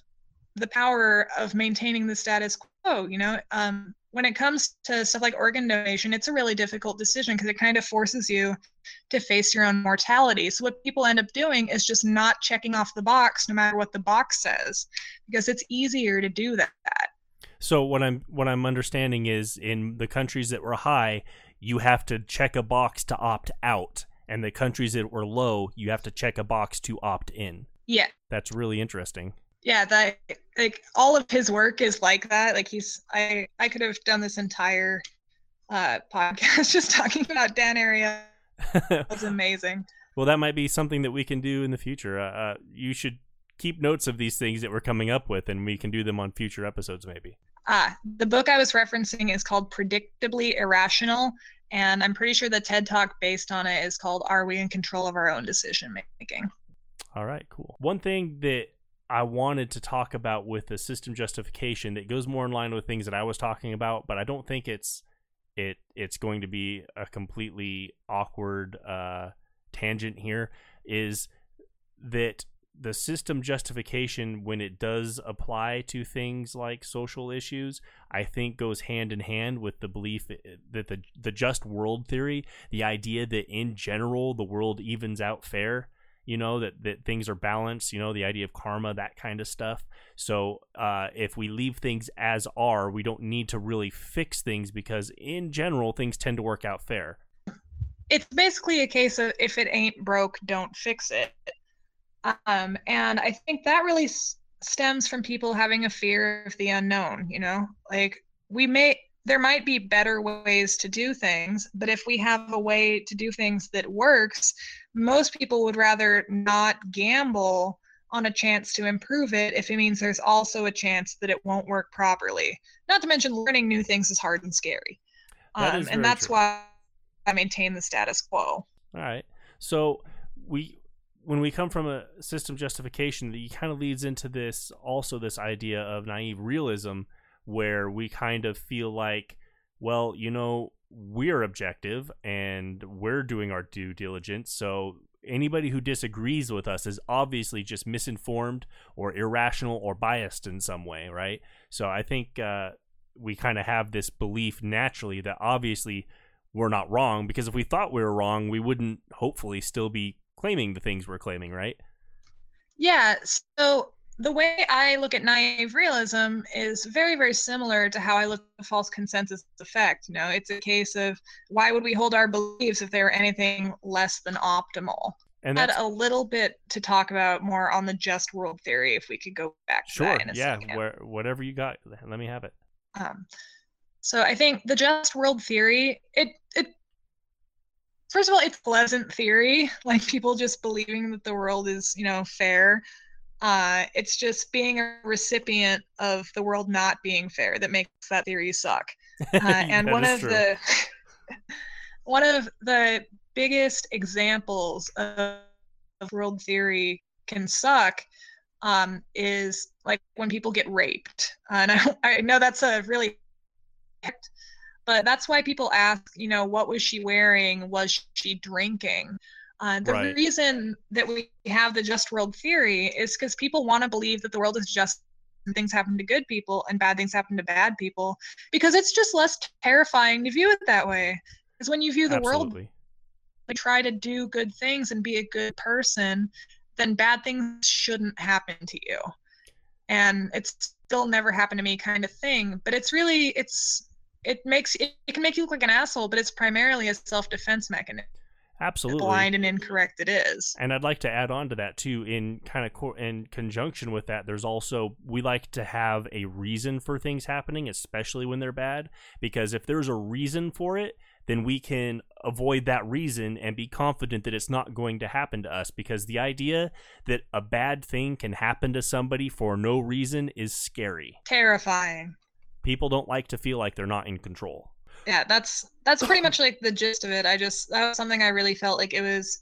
the power of maintaining the status quo you know? Um, when it comes to stuff like organ donation, it's a really difficult decision because it kind of forces you to face your own mortality. So what people end up doing is just not checking off the box no matter what the box says because it's easier to do that. So what I'm what I'm understanding is in the countries that were high, you have to check a box to opt out, and the countries that were low, you have to check a box to opt in. Yeah. That's really interesting yeah that like all of his work is like that like he's i i could have done this entire uh podcast just talking about dan ariely that's amazing. Well that might be something that we can do in the future uh, uh, you should keep notes of these things that we're coming up with and we can do them on future episodes maybe. Ah the book i was referencing is called predictably irrational and i'm pretty sure the ted talk based on it is called are we in control of our own decision making? All right cool. One thing that I wanted to talk about with the system justification that goes more in line with things that I was talking about, but I don't think it's it it's going to be a completely awkward uh, tangent here. Is that the system justification when it does apply to things like social issues i think goes hand in hand with the belief that the the just world theory the idea that in general the world evens out fair you know that that things are balanced you know the idea of karma that kind of stuff. So uh, if we leave things as are we don't need to really fix things because in general things tend to work out fair. It's basically a case of if it ain't broke don't fix it. Um, and i think that really s- stems from people having a fear of the unknown you know? Like we may there might be better ways to do things, but if we have a way to do things that works, most people would rather not gamble on a chance to improve it if it means there's also a chance that it won't work properly. Not to mention, learning new things is hard and scary. Um, and that's true. why I maintain the status quo. All right. So we when we come from a system justification, that kind of leads into this also this idea of naive realism where we kind of feel like, well, you know, we're objective and we're doing our due diligence. So anybody who disagrees with us is obviously just misinformed or irrational or biased in some way, right? So I think uh, we kind of have this belief naturally that obviously we're not wrong because if we thought we were wrong, we wouldn't hopefully still be claiming the things we're claiming, right? Yeah. So the way I look at naive realism is very, very similar to how I look at false consensus effect. You know, it's a case of why would we hold our beliefs if they were anything less than optimal? And that's a little bit to talk about more on the just world theory if we could go back to sure, that yeah. Where, whatever you got, let me have it. Um, so I think the just world theory, it it first of all, it's pleasant theory, like people just believing that the world is, you know, fair. Uh, it's just being a recipient of the world not being fair that makes that theory suck. Uh, and one of true. the one of the biggest examples of, of world theory can suck um, is like when people get raped. Uh, and I, I know that's a really but that's why people ask, you know, what was she wearing? Was she drinking? Uh, the Right. reason that we have the just world theory is because people want to believe that the world is just and things happen to good people and bad things happen to bad people because it's just less terrifying to view it that way. Because when you view the world Absolutely. like try to do good things and be a good person, then bad things shouldn't happen to you. And it's still never happened to me kind of thing. But it's really it's it makes it, it can make you look like an asshole, but it's primarily a self defense mechanism. Absolutely. Blind and incorrect it is. And I'd like to add on to that too. In kind of co- in conjunction with that, there's also we like to have a reason for things happening, especially when they're bad. Because if there's a reason for it, then we can avoid that reason and be confident that it's not going to happen to us. Because the idea that a bad thing can happen to somebody for no reason is scary. Terrifying. People don't like to feel like they're not in control. Yeah that's that's pretty much like the gist of it i just that was something i really felt like it was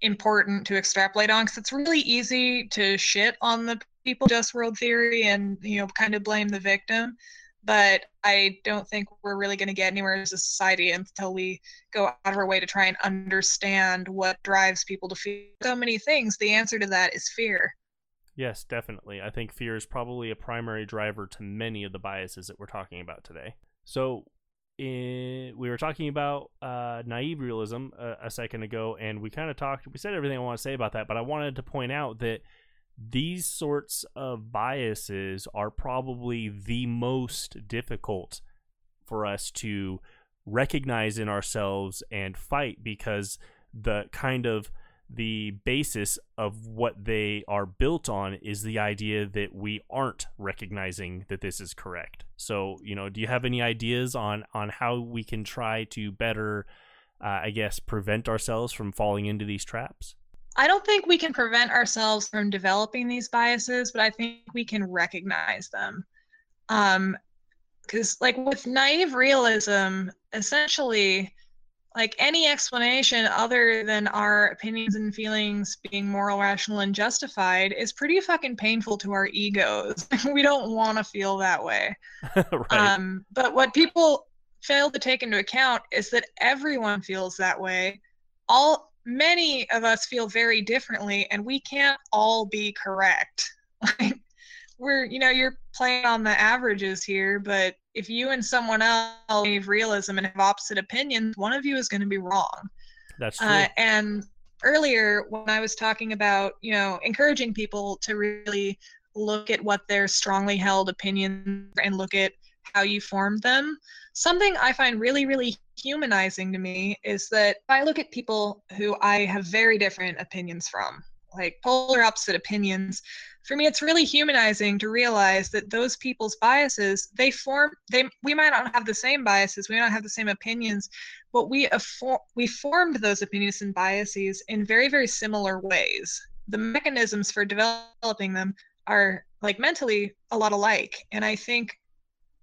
important to extrapolate on because it's really easy to shit on the people just world theory and you know kind of blame the victim but i don't think we're really going to get anywhere as a society until we go out of our way to try and understand what drives people to feel so many things the answer to that is fear Yes, definitely. I think fear is probably a primary driver to many of the biases that we're talking about today. So, in, we were talking about uh, naive realism a, a second ago, and we kind of talked, we said everything I want to say about that, but I wanted to point out that these sorts of biases are probably the most difficult for us to recognize in ourselves and fight because the kind of the basis of what they are built on is the idea that we aren't recognizing that this is correct. So, you know, do you have any ideas on on how we can try to better, uh, I guess, prevent ourselves from falling into these traps? I don't think we can prevent ourselves from developing these biases, but I think we can recognize them. Um, because like with naive realism, essentially, like any explanation other than our opinions and feelings being moral, rational, and justified is pretty fucking painful to our egos. we don't want to feel that way. right. Um, but what people fail to take into account is that everyone feels that way. All many of us feel very differently, and we can't all be correct. Like we're, you know, you're playing on the averages here, but if you and someone else have realism and have opposite opinions, one of you is going to be wrong. That's true. Uh, and earlier, when I was talking about, you know, encouraging people to really look at what their strongly held opinions and look at how you formed them, something I find really, really humanizing to me is that if I look at people who I have very different opinions from, like polar opposite opinions, for me it's really humanizing to realize that those people's biases they form they we might not have the same biases we might not have the same opinions but we affor- we formed those opinions and biases in very very similar ways. The mechanisms for developing them are like mentally a lot alike and i think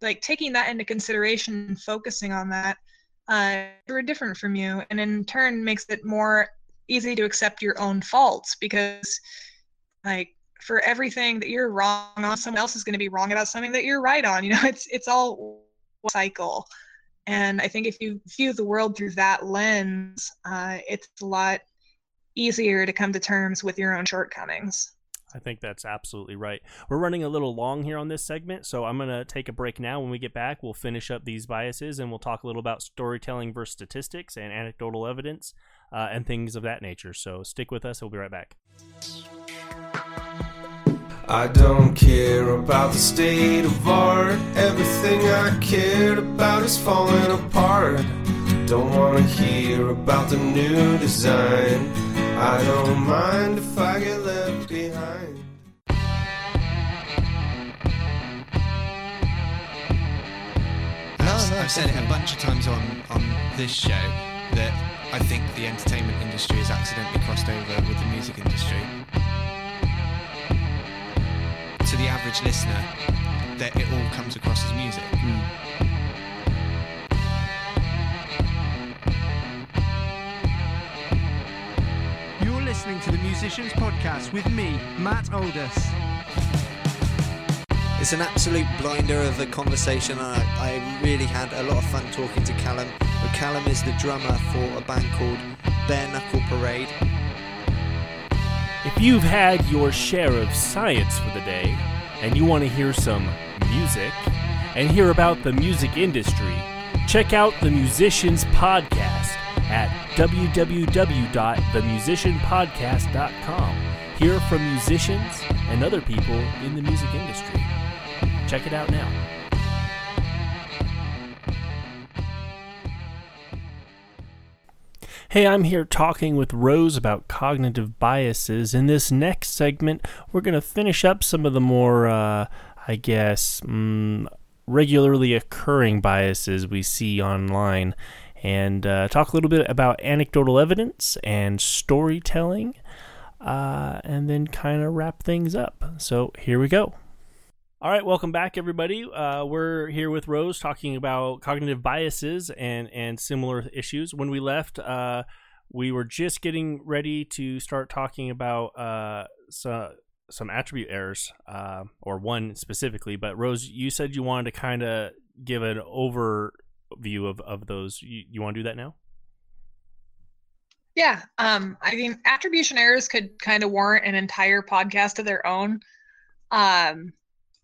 like taking that into consideration and focusing on that uh are different from you and in turn makes it more easy to accept your own faults because like for everything that you're wrong on someone else is going to be wrong about something that you're right on you know it's it's all cycle and i think if you view the world through that lens uh, it's a lot easier to come to terms with your own shortcomings I think that's absolutely right. We're running a little long here on this segment, so I'm going to take a break now. When we get back, we'll finish up these biases and we'll talk a little about storytelling versus statistics and anecdotal evidence uh, and things of that nature. So stick with us. We'll be right back. I don't care about the state of art. Everything I cared about is falling apart. Don't wanna hear about the new design. I don't mind if I get left behind. I've, said it a bunch of times on, on this show that I think the entertainment industry has accidentally crossed over with the music industry. To the average listener, that it all comes across as music. Hmm. You're listening to the Musicians Podcast with me, Matt Aldous. It's an absolute blinder of a conversation. and I, I really had a lot of fun talking to Callum. But Callum is the drummer for a band called bare knuckle parade. If you've had your share of science for the day and you want to hear some music and hear about the music industry, check out the Musicians Podcast at www.themusicianpodcast.com. Hear from musicians and other people in the music industry. Check it out now. Hey, I'm here talking with Rose about cognitive biases. In this next segment, we're going to finish up some of the more, uh, I guess, mm, regularly occurring biases we see online and uh, talk a little bit about anecdotal evidence and storytelling, uh, and then kind of wrap things up. So here we go. All right, welcome back, everybody. Uh, we're here with Rose talking about cognitive biases and and similar issues. When we left, uh, we were just getting ready to start talking about uh, so, some attribute errors, uh, or one specifically. But Rose, you said you wanted to kind of give an overview of of those. You, you want to do that now? Yeah, um, I mean, attribution errors could kind of warrant an entire podcast of their own. Um,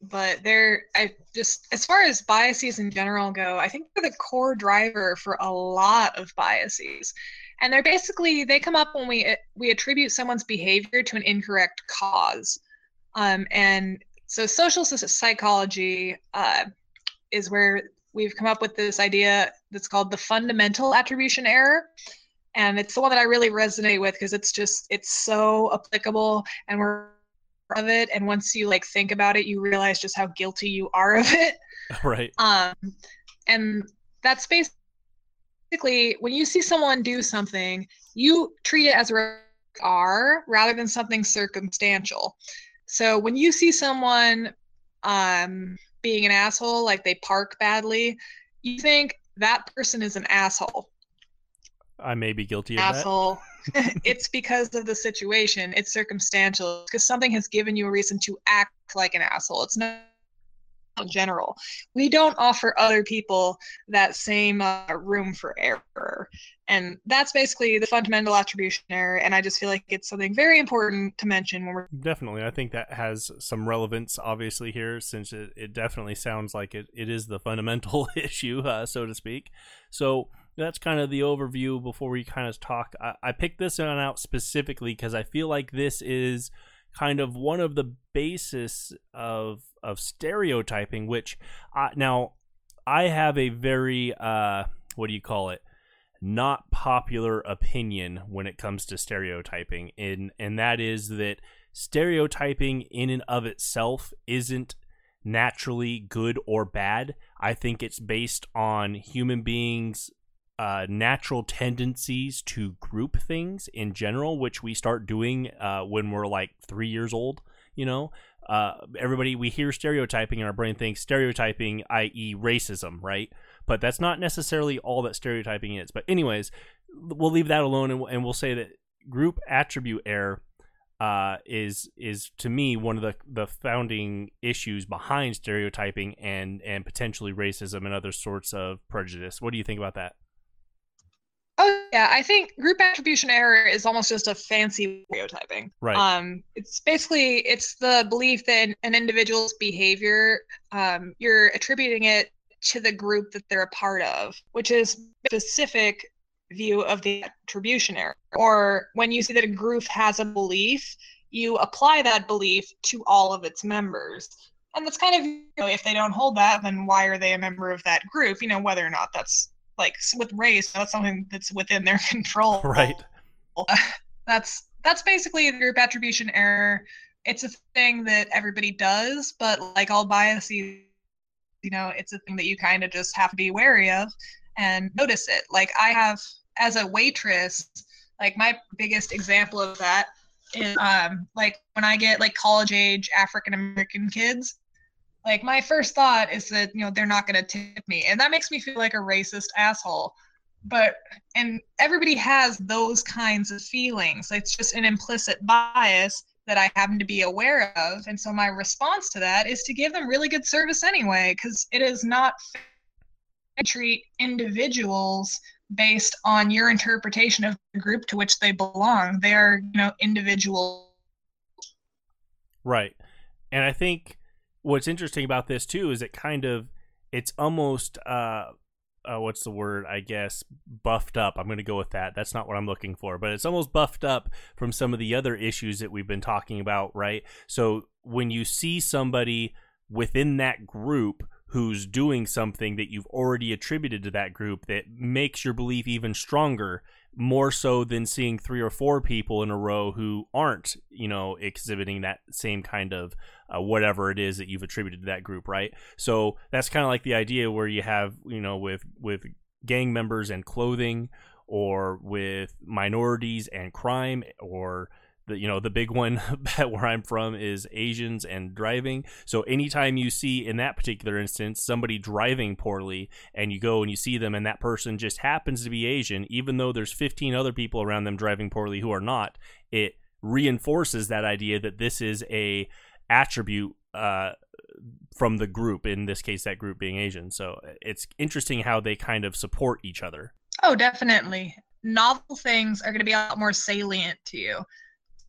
but they're I just as far as biases in general go, I think they're the core driver for a lot of biases. And they're basically they come up when we we attribute someone's behavior to an incorrect cause. Um, and so social psychology uh, is where we've come up with this idea that's called the fundamental attribution error and it's the one that i really resonate with because it's just it's so applicable and we're of it. And once you like think about it you realize just how guilty you are of it. Right. Um and that's basically when you see someone do something you treat it as a are rather than something circumstantial. So when you see someone um being an asshole like they park badly you think that person is an asshole i may be guilty of asshole it's because of the situation. It's circumstantial because something has given you a reason to act like an asshole. It's not general. We don't offer other people that same uh, room for error. And that's basically the fundamental attribution error. And I just feel like it's something very important to mention when we're. Definitely. I think that has some relevance, obviously, here, since it, it definitely sounds like it, it is the fundamental issue, uh, so to speak. So that's kind of the overview before we kind of talk. I, I picked this one out specifically because I feel like this is kind of one of the basis of of stereotyping. Which uh, now I have a very uh, what do you call it? Not popular opinion when it comes to stereotyping, and and that is that stereotyping in and of itself isn't naturally good or bad. I think it's based on human beings uh, natural tendencies to group things in general, which we start doing uh, when we're like three years old. You know, uh, everybody we hear stereotyping, and our brain thinks stereotyping, i.e., racism, right? But that's not necessarily all that stereotyping is. But anyways, we'll leave that alone, and, and we'll say that group attribute error uh, is is to me one of the the founding issues behind stereotyping and and potentially racism and other sorts of prejudice. What do you think about that? Oh yeah, I think group attribution error is almost just a fancy stereotyping. Right. Um, it's basically it's the belief that an individual's behavior, um, you're attributing it to the group that they're a part of, which is specific view of the attribution error. Or when you see that a group has a belief, you apply that belief to all of its members. And that's kind of, you know, if they don't hold that, then why are they a member of that group? You know, whether or not that's like with race that's something that's within their control. Right. That's that's basically the group attribution error. It's a thing that everybody does but like all biases you know it's a thing that you kind of just have to be wary of and notice it. Like i have as a waitress like my biggest example of that is um like when i get like college age african american kids like my first thought is that you know they're not going to tip me, and that makes me feel like a racist asshole. But and everybody has those kinds of feelings. It's just an implicit bias that I happen to be aware of, and so my response to that is to give them really good service anyway, because it is not fair to treat individuals based on your interpretation of the group to which they belong. They are, you know, individual. Right. And I think what's interesting about this too is it kind of it's almost uh uh, what's the word? I guess buffed up. I'm to go with that. That's not what I'm looking for, but it's almost buffed up from some of the other issues that we've been talking about, right? So when you see somebody within that group who's doing something that you've already attributed to that group that makes your belief even stronger more so than seeing three or four people in a row who aren't you know exhibiting that same kind of uh, whatever it is that you've attributed to that group right? So that's kind of like the idea where you have you know with with gang members and clothing or with minorities and crime or the you know the big one where I'm from is Asians and driving. So anytime you see in that particular instance somebody driving poorly and you go and you see them and that person just happens to be Asian, even though there's 15 other people around them driving poorly who are not, it reinforces that idea that this is a attribute uh, from the group. In this case, that group being Asian. So it's interesting how they kind of support each other. Oh, definitely. Novel things are going to be a lot more salient to you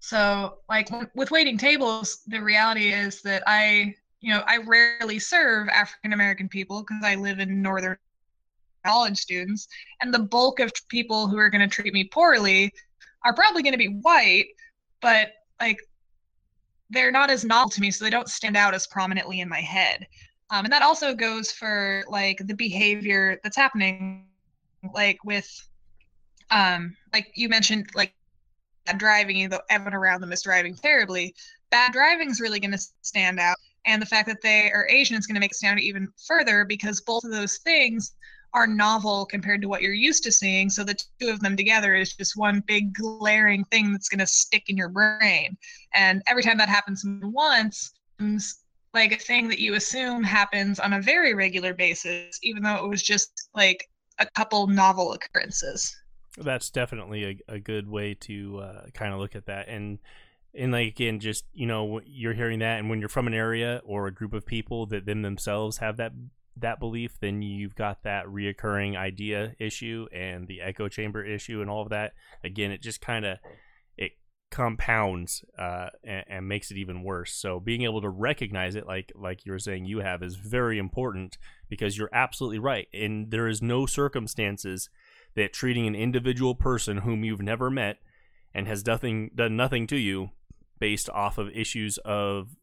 so, like with waiting tables, the reality is that I, you know, I rarely serve African American people because I live in northern college students, and the bulk of people who are going to treat me poorly are probably going to be white, but like they're not as novel to me, so they don't stand out as prominently in my head. Um, and that also goes for like the behavior that's happening, like with, um, like you mentioned, like driving, even though everyone around them is driving terribly, bad driving is really going to stand out. And the fact that they are Asian is going to make it stand out even further because both of those things are novel compared to what you're used to seeing. So the two of them together is just one big glaring thing that's going to stick in your brain. And every time that happens once, like a thing that you assume happens on a very regular basis, even though it was just like a couple novel occurrences that's definitely a, a good way to uh, kind of look at that. And and like again just you know you're hearing that and when you're from an area or a group of people that them themselves have that that belief then you've got that reoccurring idea issue and the echo chamber issue and all of that. Again it just kind of it compounds uh, and, and makes it even worse. So being able to recognize it like like you were saying you have is very important because you're absolutely right. And there is no circumstances that treating an individual person whom you've never met and has nothing done nothing to you based off of issues of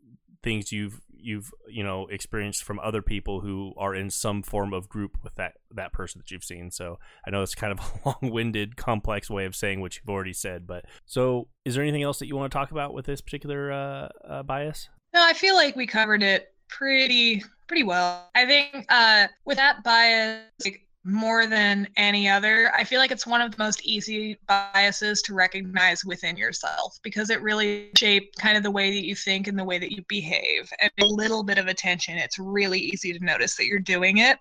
things you've you've you know experienced from other people who are in some form of group with that that person that you've seen. So i know it's kind of a long-winded complex way of saying what you've already said but so is there anything else that you want to talk about with this particular uh, uh, bias? No i feel like we covered it pretty pretty well. I think uh with that bias like, more than any other. I feel like it's one of the most easy biases to recognize within yourself because it really shapes kind of the way that you think and the way that you behave. And a little bit of attention, it's really easy to notice that you're doing it.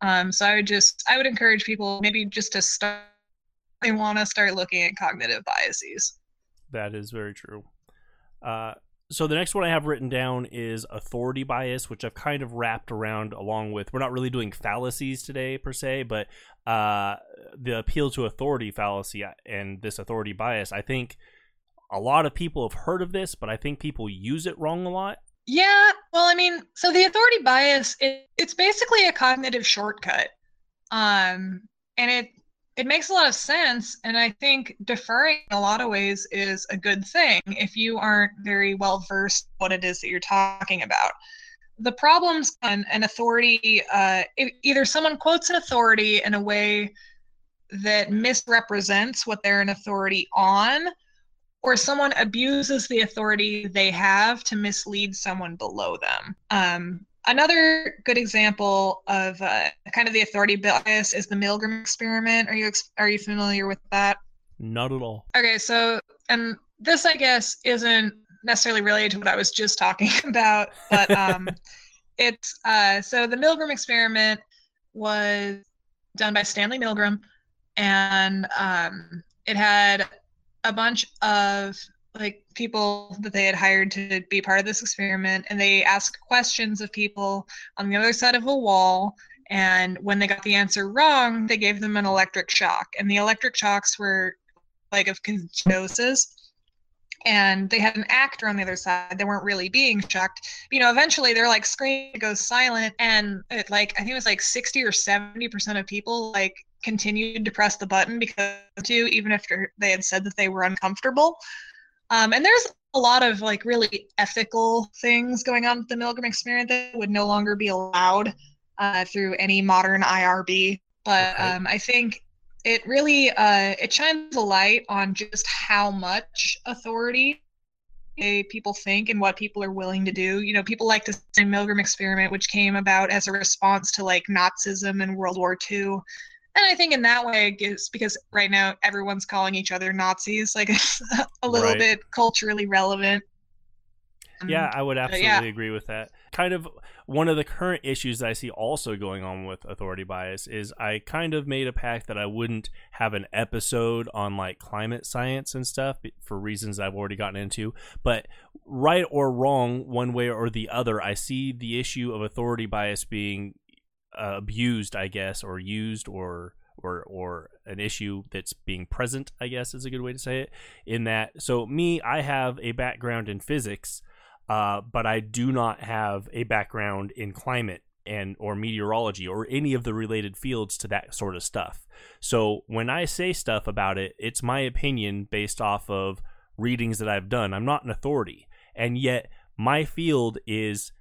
Um, so I would just, I would encourage people maybe just to start, they want to start looking at cognitive biases. That is very true. Uh, so the next one I have written down is authority bias, which I've kind of wrapped around along with. We're not really doing fallacies today per se, but uh, the appeal to authority fallacy and this authority bias. I think a lot of people have heard of this, but I think people use it wrong a lot. Yeah, well, I mean, so the authority bias it, it's basically a cognitive shortcut, um, and it it makes a lot of sense. And I think deferring in a lot of ways is a good thing if you aren't very well versed what it is that you're talking about. The problems on an authority, uh, either someone quotes an authority in a way that misrepresents what they're an authority on, or someone abuses the authority they have to mislead someone below them. Um, Another good example of uh, kind of the authority bias is the Milgram experiment. Are you are you familiar with that? Not at all. Okay, so and this I guess isn't necessarily related to what I was just talking about, but um, it's uh, so the Milgram experiment was done by Stanley Milgram, and um, it had a bunch of like people that they had hired to be part of this experiment and they asked questions of people on the other side of a wall And when they got the answer wrong, they gave them an electric shock. And the electric shocks were like of condosis. And they had an actor on the other side. They weren't really being shocked. You know, eventually they're like screen goes silent, and it like I think it was like sixty or seventy percent of people like continued to press the button because to even after they had said that they were uncomfortable. Um, and there's a lot of like really ethical things going on with the Milgram experiment that would no longer be allowed uh, through any modern IRB. But Okay. um, I think it really uh, it shines a light on just how much authority people think and what people are willing to do. You know, people like to say Milgram experiment, which came about as a response to like Nazism in World War II. And I think in that way, it gives because right now everyone's calling each other Nazis. Like it's a little Right. bit culturally relevant. Yeah, Um, I would absolutely yeah. agree with that. Kind of one of the current issues that I see also going on with authority bias is I kind of made a pact that I wouldn't have an episode on like climate science and stuff for reasons I've already gotten into. But right or wrong, one way or the other, I see the issue of authority bias being uh, abused, I guess, or used or or or an issue that's being present, I guess is a good way to say it. In that, so me, I have a background in physics, uh, but I do not have a background in climate and or meteorology or any of the related fields to that sort of stuff. So when I say stuff about it, it's my opinion based off of readings that I've done. I'm not an authority, and yet my field is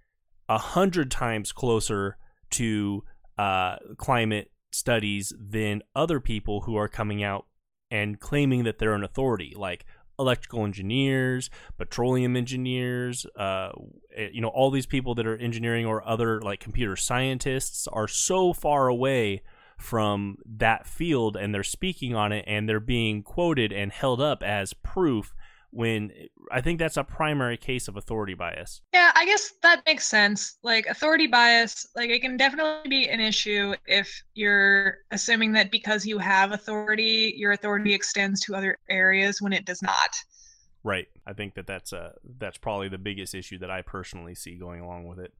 a hundred times closer to uh, climate studies than other people who are coming out and claiming that they're an authority, like electrical engineers, petroleum engineers, uh, eh, you know, all these people that are engineering or other like computer scientists are so far away from that field and they're speaking on it and they're being quoted and held up as proof when I think that's a primary case of authority bias. Yeah, I guess that makes sense. Like authority bias, like it can definitely be an issue if you're assuming that because you have authority, your authority extends to other areas when it does not. Right. I think that that's uh that's probably the biggest issue that I personally see going along with it.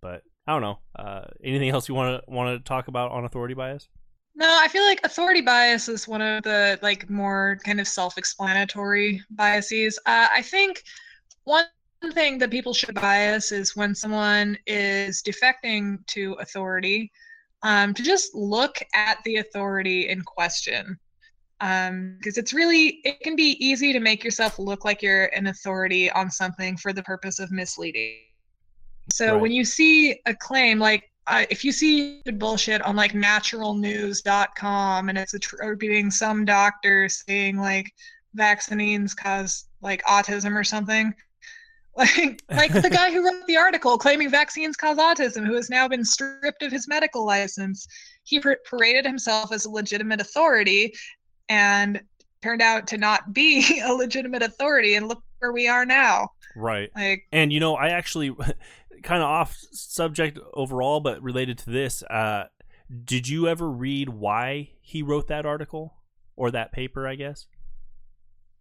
But I don't know. Uh, anything else you want to want to talk about on authority bias? No, I feel like authority bias is one of the like more kind of self-explanatory biases. Uh, I think one thing that people should bias is when someone is defecting to authority, um, to just look at the authority in question. Because it's really, it can be easy to make yourself look like you're an authority on something for the purpose of misleading. So Right. when you see a claim like uh, if you see bullshit on like naturalnews.com and it's attributing some doctor saying like vaccines cause like autism or something like like the guy who wrote the article claiming vaccines cause autism who has now been stripped of his medical license he par- paraded himself as a legitimate authority and turned out to not be a legitimate authority and look where we are now Right. like And you know, I actually kind of off subject overall, but related to this. Uh, did you ever read why he wrote that article or that paper? I guess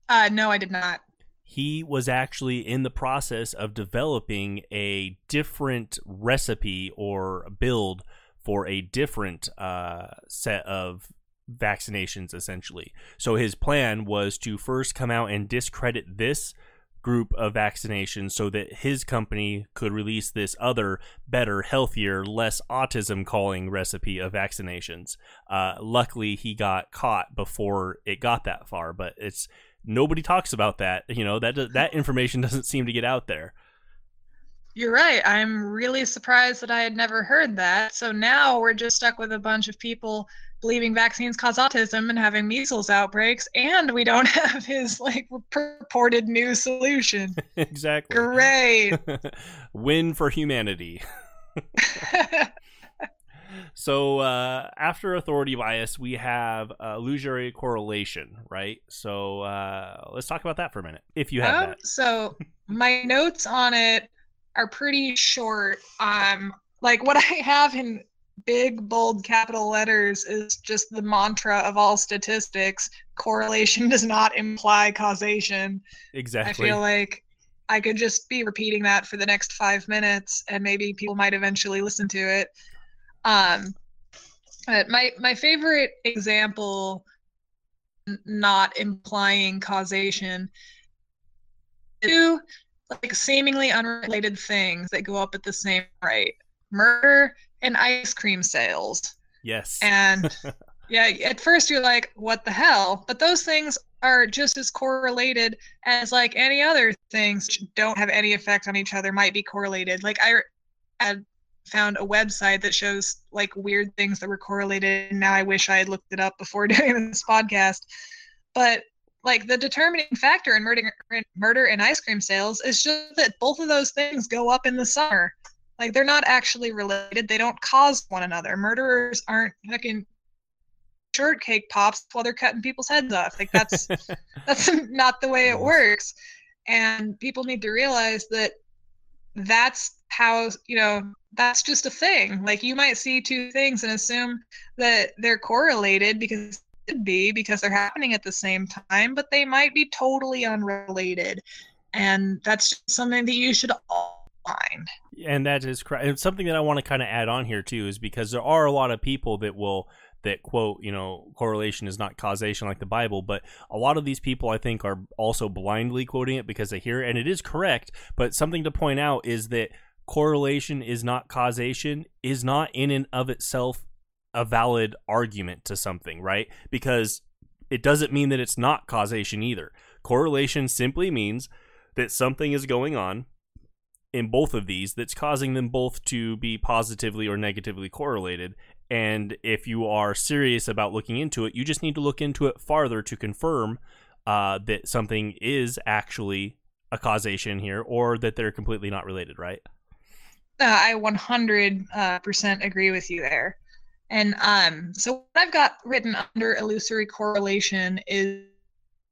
uh no i did not he was actually in the process of developing a different recipe or build for a different uh, set of vaccinations, essentially. So his plan was to first come out and discredit this group of vaccinations so that his company could release this other, better, healthier, less autism calling recipe of vaccinations. Uh, luckily, he got caught before it got that far, but it's nobody talks about that. You know that that information doesn't seem to get out there. You're right. I'm really surprised that I had never heard that. So now we're just stuck with a bunch of people believing vaccines cause autism and having measles outbreaks, and we don't have his like purported new solution. exactly. Great. Win for humanity. So uh, after authority bias, we have uh, illusory correlation, right? So uh, let's talk about that for a minute, if you have Um, that. so my notes on it are pretty short. Um, like what I have in big bold capital letters is just the mantra of all statistics: correlation does not imply causation. Exactly. I feel like I could just be repeating that for the next five minutes, and maybe people might eventually listen to it. Um, But my my favorite example, not implying causation, two like seemingly unrelated things that go up at the same rate: murder and ice cream sales. Yes. And yeah, at first you're like, what the hell? But those things are just as correlated as like any other things which don't have any effect on each other might be correlated. Like I had found a website that shows like weird things that were correlated. And now I wish I had looked it up before doing this podcast. But like the determining factor in murder, murder and ice cream sales is just that both of those things go up in the summer. Like they're not actually related. They don't cause one another. Murderers aren't fucking shortcake pops while they're cutting people's heads off. Like that's that's not the way it works. And people need to realize that that's how you know that's just a thing. Like you might see two things and assume that they're correlated because could be because they're happening at the same time, but they might be totally unrelated. And that's just something that you should all find. and that is correct. And something that I want to kind of add on here too is because there are a lot of people that will that quote, you know, correlation is not causation like the Bible, but a lot of these people I think are also blindly quoting it because they hear it, and it is correct. But something to point out is that correlation is not causation is not in and of itself a valid argument to something, right? Because it doesn't mean that it's not causation either. Correlation simply means that something is going on in both of these that's causing them both to be positively or negatively correlated. And if you are serious about looking into it, you just need to look into it farther to confirm uh, that something is actually a causation here or that they're completely not related, right? Uh, I 100% uh, agree with you there. And um, so what I've got written under illusory correlation is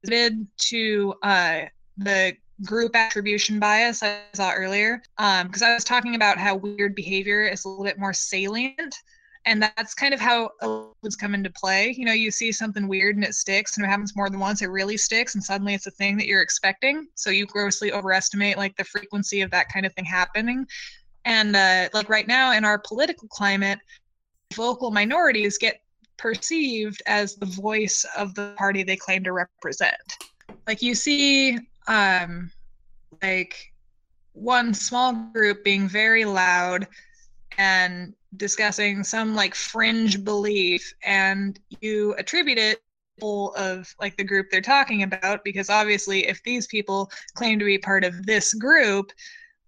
related to uh, the group attribution bias I saw earlier. Because I was talking about how weird behavior is a little bit more salient. And that's kind of how illusions come into play. You know, you see something weird and it sticks, and it happens more than once, it really sticks, and suddenly it's a thing that you're expecting. So you grossly overestimate like the frequency of that kind of thing happening. And uh, like right now in our political climate, vocal minorities get perceived as the voice of the party they claim to represent. Like you see, um, like one small group being very loud and discussing some like fringe belief, and you attribute it of like the group they're talking about because obviously if these people claim to be part of this group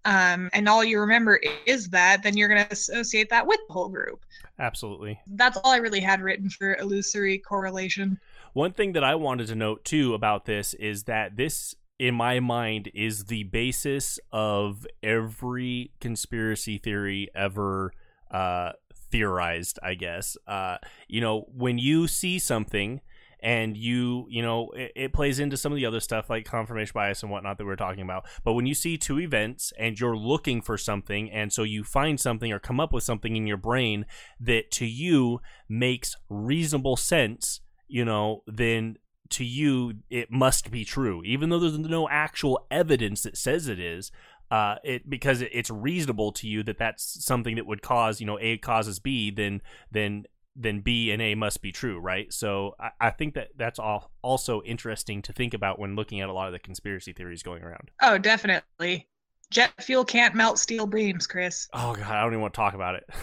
um, and all you remember is that then you're going to associate that with the whole group Absolutely. that's all I really had written for illusory correlation. One thing that I wanted to note too about this is that this, in my mind, is the basis of every conspiracy theory ever uh, theorized, I guess. Uh, you know, when you see something and you, you know, it, it plays into some of the other stuff like confirmation bias and whatnot that we are talking about. But when you see two events and you're looking for something, and so you find something or come up with something in your brain that to you makes reasonable sense, you know, then to you it must be true, even though there's no actual evidence that says it is. Uh, it because it's reasonable to you that that's something that would cause you know A causes B, then then then B and A must be true, right? So I, I think that that's all also interesting to think about when looking at a lot of the conspiracy theories going around. Oh, definitely. Jet fuel can't melt steel beams, Chris. Oh god, I don't even want to talk about it.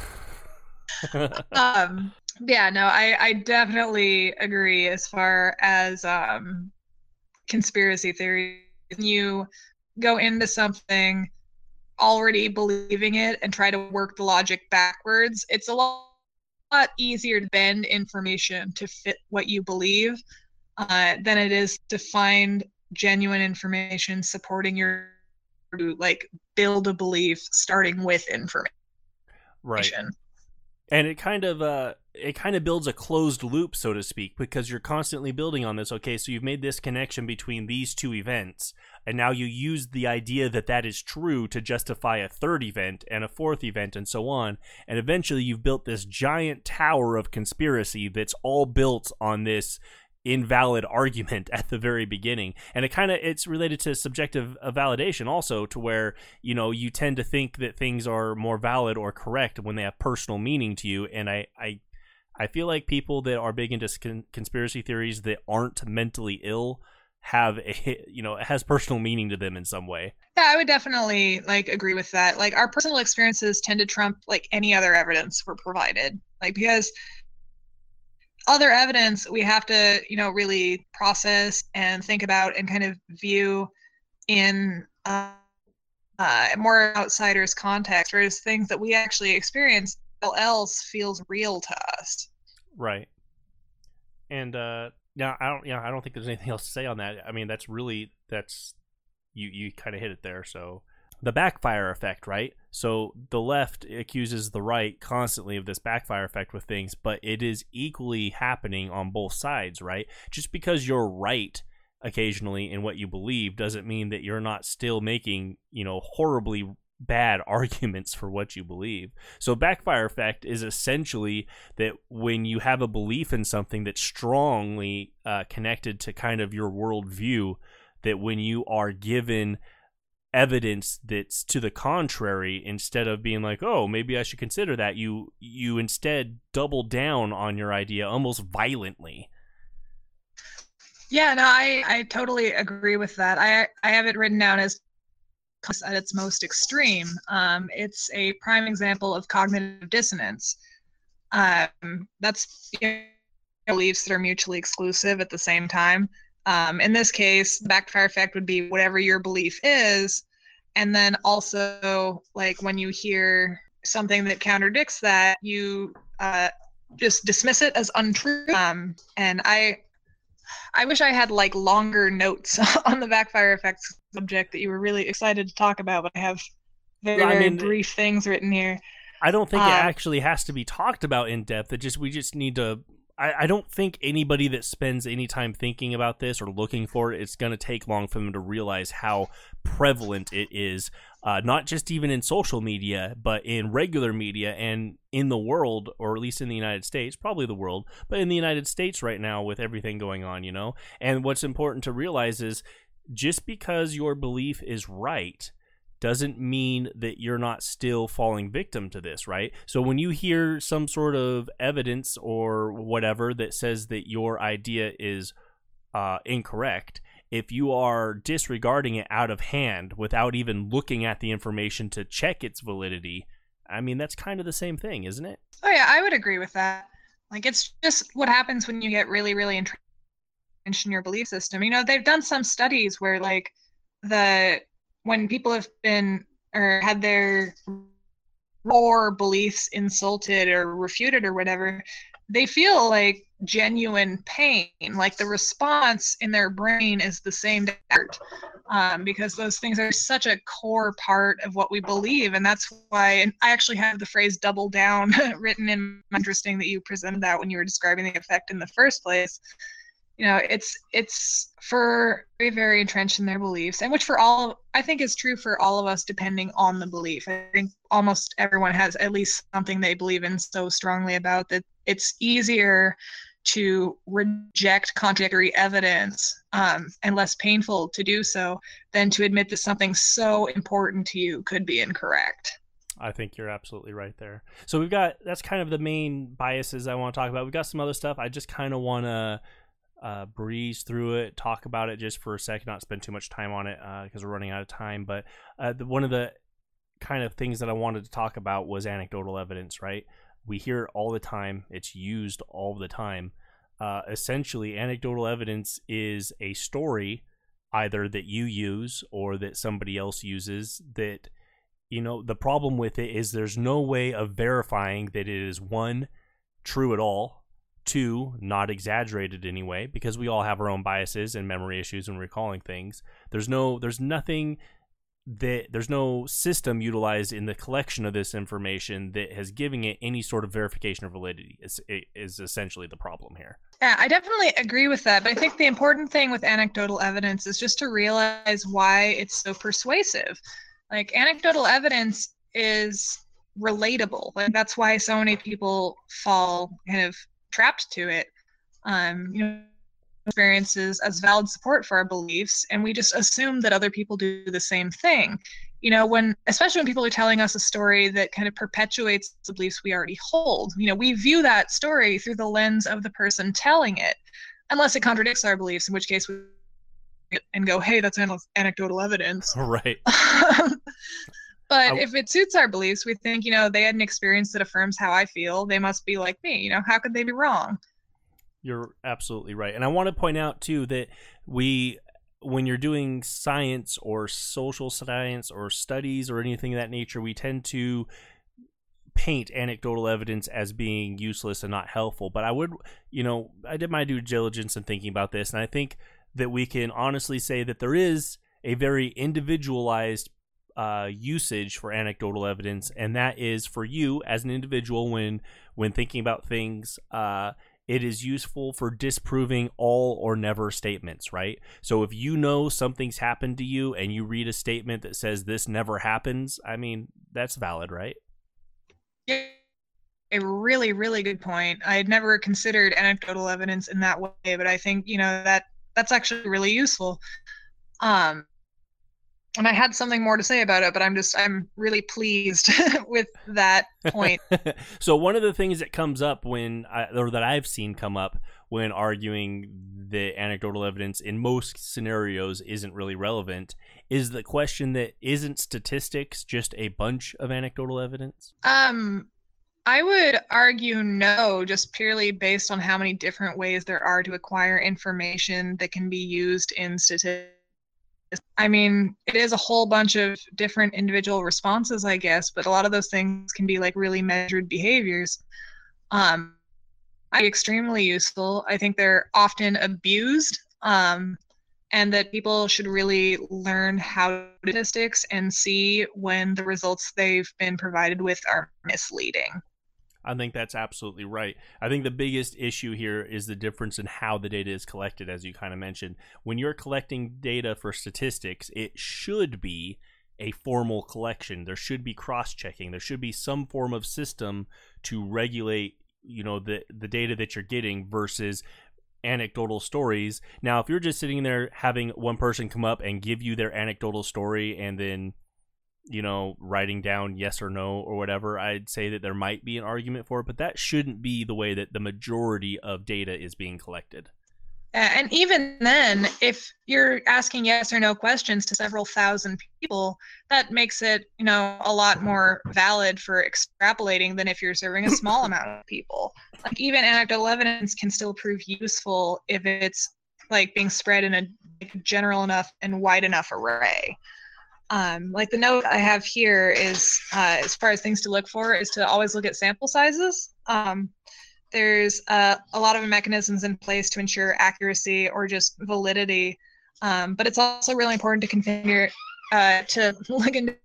Um, yeah, no, I, I definitely agree as far as um, conspiracy theories. You go into something already believing it and try to work the logic backwards. It's a lot lot easier to bend information to fit what you believe uh, than it is to find genuine information supporting your like build a belief starting with information. right. And it kind of uh it kind of builds a closed loop so to speak because you're constantly building on this okay so you've made this connection between these two events and now you use the idea that that is true to justify a third event and a fourth event and so on and eventually you've built this giant tower of conspiracy that's all built on this invalid argument at the very beginning and it kind of it's related to subjective uh, validation also to where you know you tend to think that things are more valid or correct when they have personal meaning to you and i i I feel like people that are big into con- conspiracy theories that aren't mentally ill have a you know it has personal meaning to them in some way. Yeah, I would definitely like agree with that. Like our personal experiences tend to trump like any other evidence we're provided. Like because other evidence we have to, you know, really process and think about and kind of view in uh, uh, more outsiders context, whereas things that we actually experience else feels real to us. Right. And uh yeah, I don't yeah, I don't think there's anything else to say on that. I mean, that's really that's you you kind of hit it there. So the backfire effect, right? So the left accuses the right constantly of this backfire effect with things, but it is equally happening on both sides, right? Just because you're right occasionally in what you believe doesn't mean that you're not still making, you know, horribly bad arguments for what you believe. So backfire effect is essentially that when you have a belief in something that's strongly uh, connected to kind of your worldview, that when you are given evidence that's to the contrary instead of being like oh maybe i should consider that you you instead double down on your idea almost violently yeah no i i totally agree with that i i have it written down as at its most extreme. Um, it's a prime example of cognitive dissonance. Um, that's you know, beliefs that are mutually exclusive at the same time. Um, in this case, the backfire effect would be whatever your belief is, and then also like when you hear something that contradicts that, you uh, just dismiss it as untrue. Um, and I I wish I had like longer notes on the backfire effects subject that you were really excited to talk about, but I have very, I mean, brief things written here. I don't think uh, it actually has to be talked about in depth. It just we just need to. I, I don't think anybody that spends any time thinking about this or looking for it, it's going to take long for them to realize how prevalent it is uh, not just even in social media, but in regular media and in the world, or at least in the United States, probably the world, but in the United States right now with everything going on, you know? And what's important to realize is just because your belief is right doesn't mean that you're not still falling victim to this, right? So when you hear some sort of evidence or whatever that says that your idea is uh, incorrect, if you are disregarding it out of hand without even looking at the information to check its validity, I mean, that's kind of the same thing, isn't it? Oh, yeah, I would agree with that. Like, it's just what happens when you get really, really entrenched in your belief system. You know, they've done some studies where, like, the when people have been or had their core beliefs insulted or refuted or whatever, they feel like genuine pain like the response in their brain is the same um, because those things are such a core part of what we believe and that's why and i actually have the phrase double down written in interesting that you presented that when you were describing the effect in the first place you know it's it's for very very entrenched in their beliefs and which for all i think is true for all of us depending on the belief i think almost everyone has at least something they believe in so strongly about that it's easier to reject contradictory evidence um, and less painful to do so than to admit that something so important to you could be incorrect. I think you're absolutely right there. So we've got that's kind of the main biases I want to talk about. We've got some other stuff. I just kind of want to uh, breeze through it, talk about it just for a second, not spend too much time on it because uh, we're running out of time. But uh, the, one of the kind of things that I wanted to talk about was anecdotal evidence, right? we hear it all the time. It's used all the time. Uh, essentially, anecdotal evidence is a story either that you use or that somebody else uses that you know the problem with it is there's no way of verifying that it is one true at all two not exaggerated anyway because we all have our own biases and memory issues and recalling things. There's no there's nothing that there's no system utilized in the collection of this information that has given it any sort of verification of validity is, is essentially the problem here. Yeah i definitely agree with that but i think the important thing with anecdotal evidence is just to realize why it's so persuasive. Like anecdotal evidence is relatable like that's why so many people fall kind of trapped to it um you know experiences as valid support for our beliefs and we just assume that other people do the same thing. You know when especially when people are telling us a story that kind of perpetuates the beliefs we already hold you know we view that story through the lens of the person telling it unless it contradicts our beliefs in which case we and go hey that's anecdotal evidence. Right but I, if it suits our beliefs we think you know they had an experience that affirms how i feel they must be like me you know how could they be wrong you're absolutely right and i want to point out too that we when you're doing science or social science or studies or anything of that nature, we tend to paint anecdotal evidence as being useless and not helpful. But I would, you know, I did my due diligence in thinking about this, and I think that we can honestly say that there is a very individualized uh, usage for anecdotal evidence, and that is for you as an individual when when thinking about things. Uh, it is useful for disproving all or never statements, right? So if you know something's happened to you and you read a statement that says this never happens, I mean, that's valid, right? Yeah. A really, really good point. I had never considered anecdotal evidence in that way, but I think, you know, that that's actually really useful. Um, and I had something more to say about it, but I'm just I'm really pleased with that point. so one of the things that comes up when I, or that I've seen come up when arguing the anecdotal evidence in most scenarios isn't really relevant is the question that isn't statistics just a bunch of anecdotal evidence? Um I would argue no, just purely based on how many different ways there are to acquire information that can be used in statistics I mean, it is a whole bunch of different individual responses, I guess, but a lot of those things can be like really measured behaviors. Um, I extremely useful. I think they're often abused, um, and that people should really learn how statistics and see when the results they've been provided with are misleading. I think that's absolutely right. I think the biggest issue here is the difference in how the data is collected, as you kind of mentioned. When you're collecting data for statistics, it should be a formal collection. There should be cross-checking. There should be some form of system to regulate, you know, the the data that you're getting versus anecdotal stories. Now, if you're just sitting there having one person come up and give you their anecdotal story and then you know, writing down yes or no or whatever, I'd say that there might be an argument for it, but that shouldn't be the way that the majority of data is being collected. And even then, if you're asking yes or no questions to several thousand people, that makes it, you know, a lot more valid for extrapolating than if you're serving a small amount of people. Like even anecdotal evidence can still prove useful if it's like being spread in a general enough and wide enough array. Um, like the note I have here is, uh, as far as things to look for, is to always look at sample sizes. Um, there's uh, a lot of mechanisms in place to ensure accuracy or just validity, um, but it's also really important to configure uh, to look into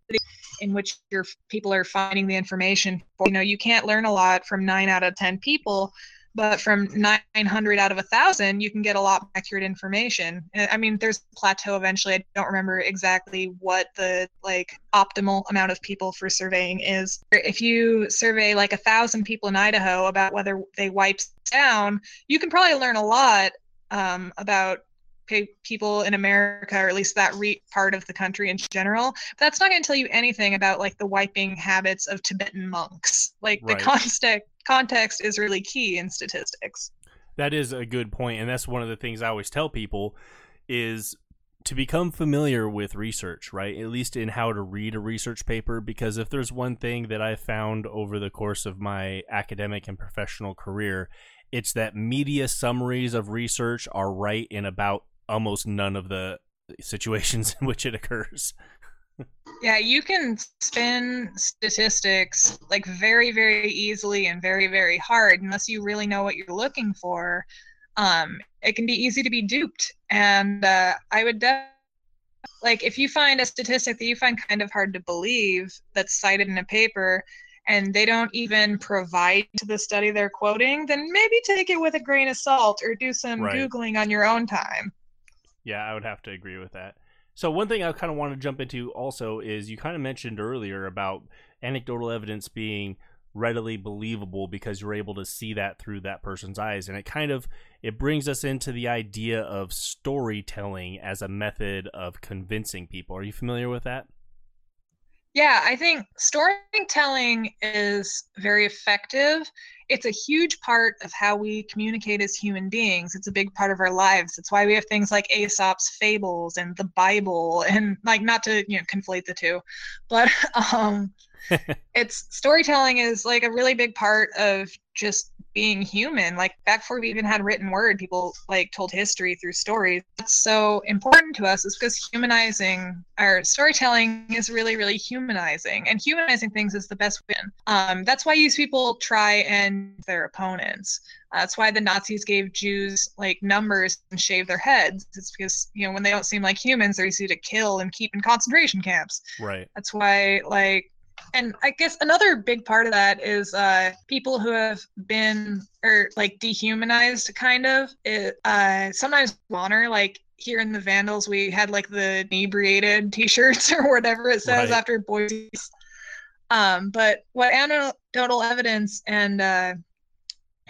in which your people are finding the information. For. You know, you can't learn a lot from nine out of ten people, but from 900 out of a thousand you can get a lot more accurate information i mean there's a plateau eventually i don't remember exactly what the like optimal amount of people for surveying is if you survey like a thousand people in idaho about whether they wipe down you can probably learn a lot um, about people in America, or at least that re- part of the country in general. But that's not going to tell you anything about like the wiping habits of Tibetan monks. Like right. the context context is really key in statistics. That is a good point, and that's one of the things I always tell people is to become familiar with research, right? At least in how to read a research paper, because if there's one thing that I found over the course of my academic and professional career, it's that media summaries of research are right in about almost none of the situations in which it occurs. Yeah, you can spin statistics like very, very easily and very, very hard unless you really know what you're looking for. Um, it can be easy to be duped. And uh, I would definitely like if you find a statistic that you find kind of hard to believe that's cited in a paper and they don't even provide to the study they're quoting, then maybe take it with a grain of salt or do some right. Googling on your own time. Yeah, I would have to agree with that. So one thing I kind of want to jump into also is you kind of mentioned earlier about anecdotal evidence being readily believable because you're able to see that through that person's eyes and it kind of it brings us into the idea of storytelling as a method of convincing people. Are you familiar with that? Yeah, I think storytelling is very effective. It's a huge part of how we communicate as human beings. It's a big part of our lives. It's why we have things like Aesop's fables and the Bible and like not to, you know, conflate the two. But um it's storytelling is like a really big part of just being human. Like back before we even had written word, people like told history through stories. That's so important to us is because humanizing our storytelling is really, really humanizing. And humanizing things is the best win. Um, that's why these people try and their opponents. That's why the Nazis gave Jews like numbers and shave their heads. It's because, you know, when they don't seem like humans, they're easy to kill and keep in concentration camps. Right. That's why like and I guess another big part of that is uh, people who have been or like dehumanized, kind of. It, uh, sometimes honor, like here in the Vandals, we had like the inebriated T-shirts or whatever it says Right. after Boise. Um, but what anecdotal evidence and uh,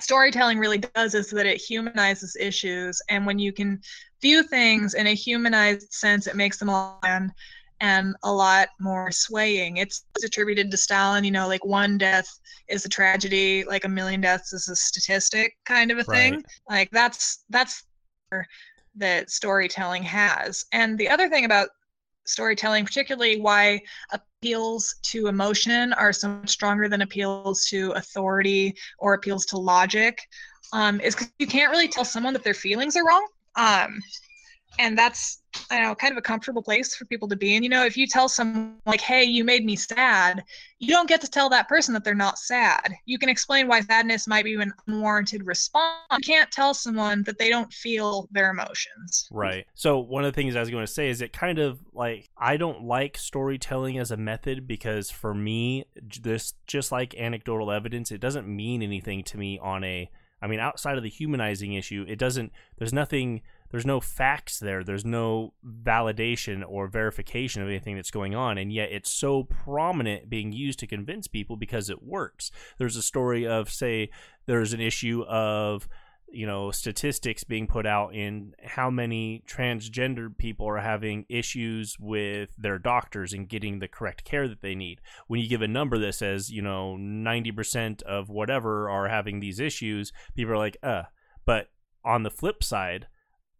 storytelling really does is that it humanizes issues, and when you can view things in a humanized sense, it makes them all land and a lot more swaying. It's attributed to Stalin, you know, like one death is a tragedy, like a million deaths is a statistic kind of a thing. Right. Like that's that's that storytelling has. And the other thing about storytelling, particularly why appeals to emotion are so much stronger than appeals to authority or appeals to logic, um, is because you can't really tell someone that their feelings are wrong. Um, and that's I know kind of a comfortable place for people to be And You know, if you tell someone like, "Hey, you made me sad," you don't get to tell that person that they're not sad. You can explain why sadness might be an unwarranted response. You can't tell someone that they don't feel their emotions. Right. So one of the things I was going to say is it kind of like I don't like storytelling as a method because for me, this just like anecdotal evidence, it doesn't mean anything to me on a. I mean, outside of the humanizing issue, it doesn't. There's nothing. There's no facts there. There's no validation or verification of anything that's going on, and yet it's so prominent being used to convince people because it works. There's a story of, say, there's an issue of you know statistics being put out in how many transgender people are having issues with their doctors and getting the correct care that they need when you give a number that says you know 90% of whatever are having these issues people are like uh but on the flip side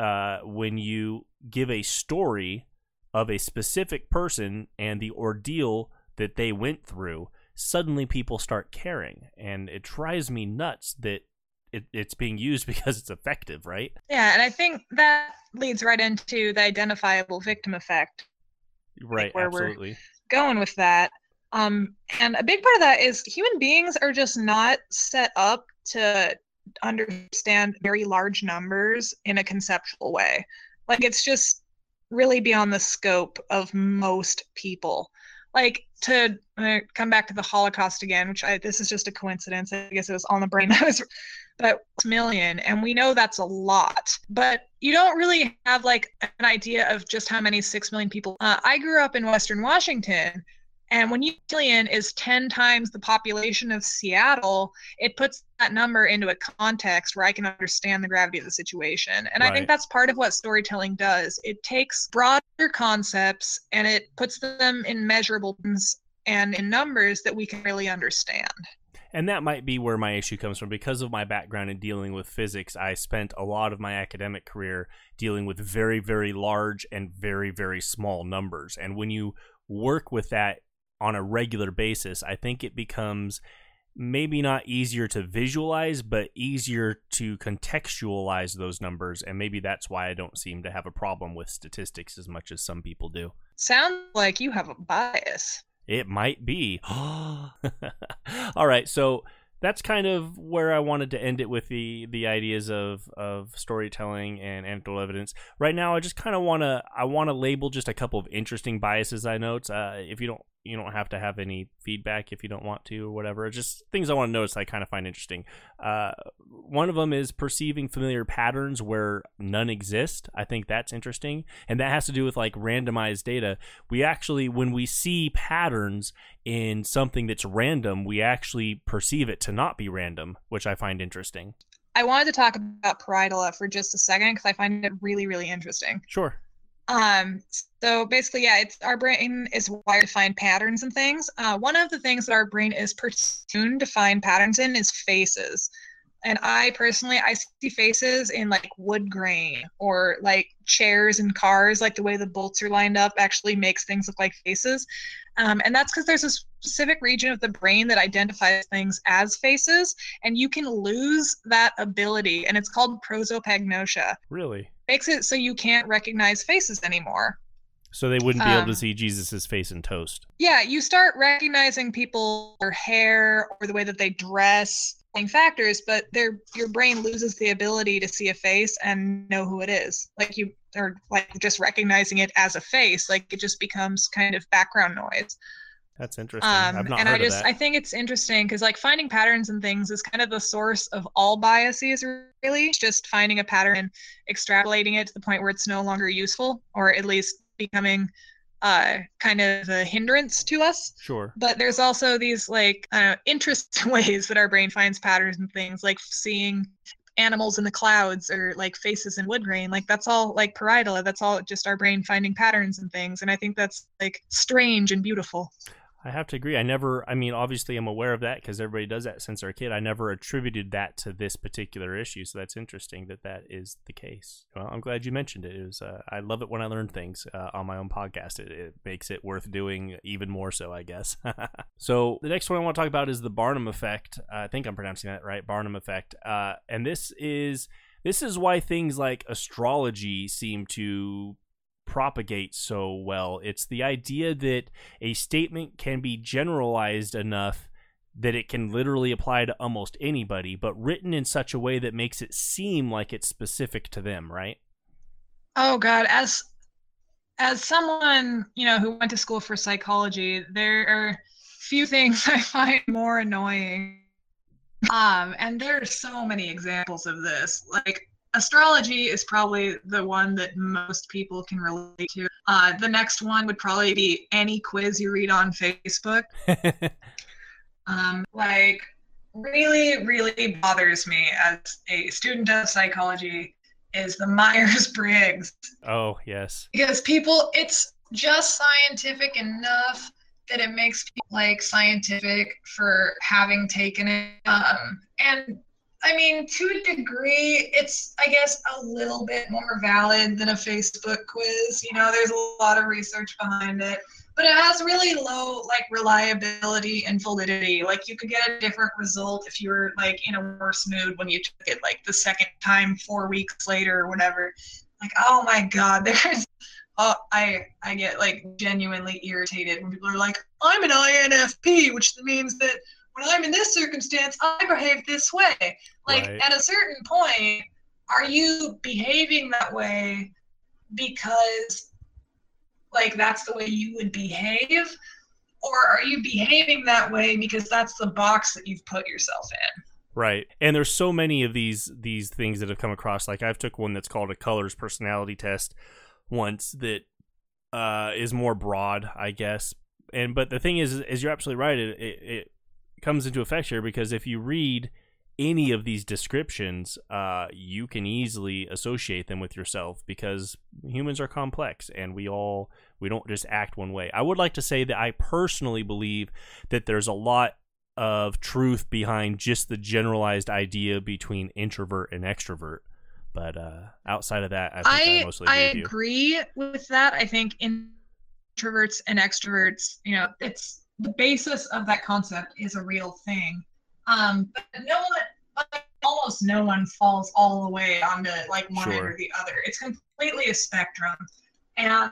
uh when you give a story of a specific person and the ordeal that they went through suddenly people start caring and it drives me nuts that it, it's being used because it's effective, right? Yeah, and I think that leads right into the identifiable victim effect. Right, where we're- going with that. Um, and a big part of that is human beings are just not set up to understand very large numbers in a conceptual way. Like it's just really beyond the scope of most people. Like to come back to the Holocaust again, which I this is just a coincidence. I guess it was on the brain. I was, but million, and we know that's a lot. But you don't really have like an idea of just how many six million people. Uh, I grew up in Western Washington, and when you million is ten times the population of Seattle, it puts that number into a context where I can understand the gravity of the situation. And I think that's part of what storytelling does. It takes broader concepts and it puts them in measurable terms and in numbers that we can really understand. And that might be where my issue comes from. Because of my background in dealing with physics, I spent a lot of my academic career dealing with very, very large and very, very small numbers. And when you work with that on a regular basis, I think it becomes maybe not easier to visualize, but easier to contextualize those numbers. And maybe that's why I don't seem to have a problem with statistics as much as some people do. Sounds like you have a bias. It might be. All right, so that's kind of where I wanted to end it with the the ideas of of storytelling and anecdotal evidence. Right now, I just kind of want to I want to label just a couple of interesting biases I note. Uh, if you don't you don't have to have any feedback if you don't want to or whatever. It's just things I want to notice I kind of find interesting. Uh, one of them is perceiving familiar patterns where none exist. I think that's interesting, and that has to do with like randomized data. We actually, when we see patterns in something that's random, we actually perceive it to not be random, which I find interesting. I wanted to talk about Pareidolia for just a second because I find it really, really interesting. Sure. Um, so basically, yeah, it's our brain is wired to find patterns and things. Uh, one of the things that our brain is tuned to find patterns in is faces. And I personally, I see faces in like wood grain or like chairs and cars, like the way the bolts are lined up actually makes things look like faces. Um, and that's because there's a specific region of the brain that identifies things as faces, and you can lose that ability, and it's called prosopagnosia. Really? Makes it so you can't recognize faces anymore. So they wouldn't be able to Um, see Jesus's face in toast. Yeah, you start recognizing people, their hair, or the way that they dress, factors, but their your brain loses the ability to see a face and know who it is. Like you, or like just recognizing it as a face, like it just becomes kind of background noise. That's interesting. Um, I've not and I just. I think it's interesting because like finding patterns and things is kind of the source of all biases. Really, It's just finding a pattern and extrapolating it to the point where it's no longer useful, or at least becoming uh, kind of a hindrance to us. Sure. But there's also these like uh, interesting ways that our brain finds patterns and things, like seeing animals in the clouds or like faces in wood grain. Like that's all like pareidolia. That's all just our brain finding patterns and things. And I think that's like strange and beautiful. I have to agree. I never, I mean, obviously I'm aware of that because everybody does that since they're a kid. I never attributed that to this particular issue. So that's interesting that that is the case. Well, I'm glad you mentioned it. It was, uh, I love it when I learn things uh, on my own podcast. It, it makes it worth doing even more so, I guess. so the next one I want to talk about is the Barnum effect. I think I'm pronouncing that right. Barnum effect. Uh, and this is, this is why things like astrology seem to propagate so well. It's the idea that a statement can be generalized enough that it can literally apply to almost anybody, but written in such a way that makes it seem like it's specific to them, right? Oh God, as as someone you know who went to school for psychology, there are few things I find more annoying. Um, and there are so many examples of this. Like astrology is probably the one that most people can relate to. Uh, the next one would probably be any quiz you read on Facebook. Um, like really, really bothers me as a student of psychology is the Myers Briggs oh, yes. because people it's just scientific enough that it makes people like scientific for having taken it um and i mean to a degree it's i guess a little bit more valid than a facebook quiz. You know there's a lot of research behind it but it has really low like reliability and validity. Like you could get a different result if you were like in a worse mood when you took it like the second time four weeks later or whatever. Like oh my god there's oh i i get like genuinely irritated when people are like i'm an infp which means that when i'm in this circumstance i behave this way like Right. at a certain point are you behaving that way because like that's the way you would behave or are you behaving that way because that's the box that you've put yourself in Right. And there's so many of these these things that have come across. Like I've took one that's called a colors personality test once that uh, is more broad, I guess. And but the thing is, is you're absolutely right. It, it it comes into effect here because if you read any of these descriptions, uh, you can easily associate them with yourself because humans are complex and we all we don't just act one way. I would like to say that I personally believe that there's a lot of truth behind just the generalized idea between introvert and extrovert. But uh, outside of that, I think I, I mostly I agree with agree with that. I think introverts and extroverts, you know, it's the basis of that concept is a real thing. Um, but no one, like, almost no one falls all the way onto like one end or the other. It's completely a spectrum, and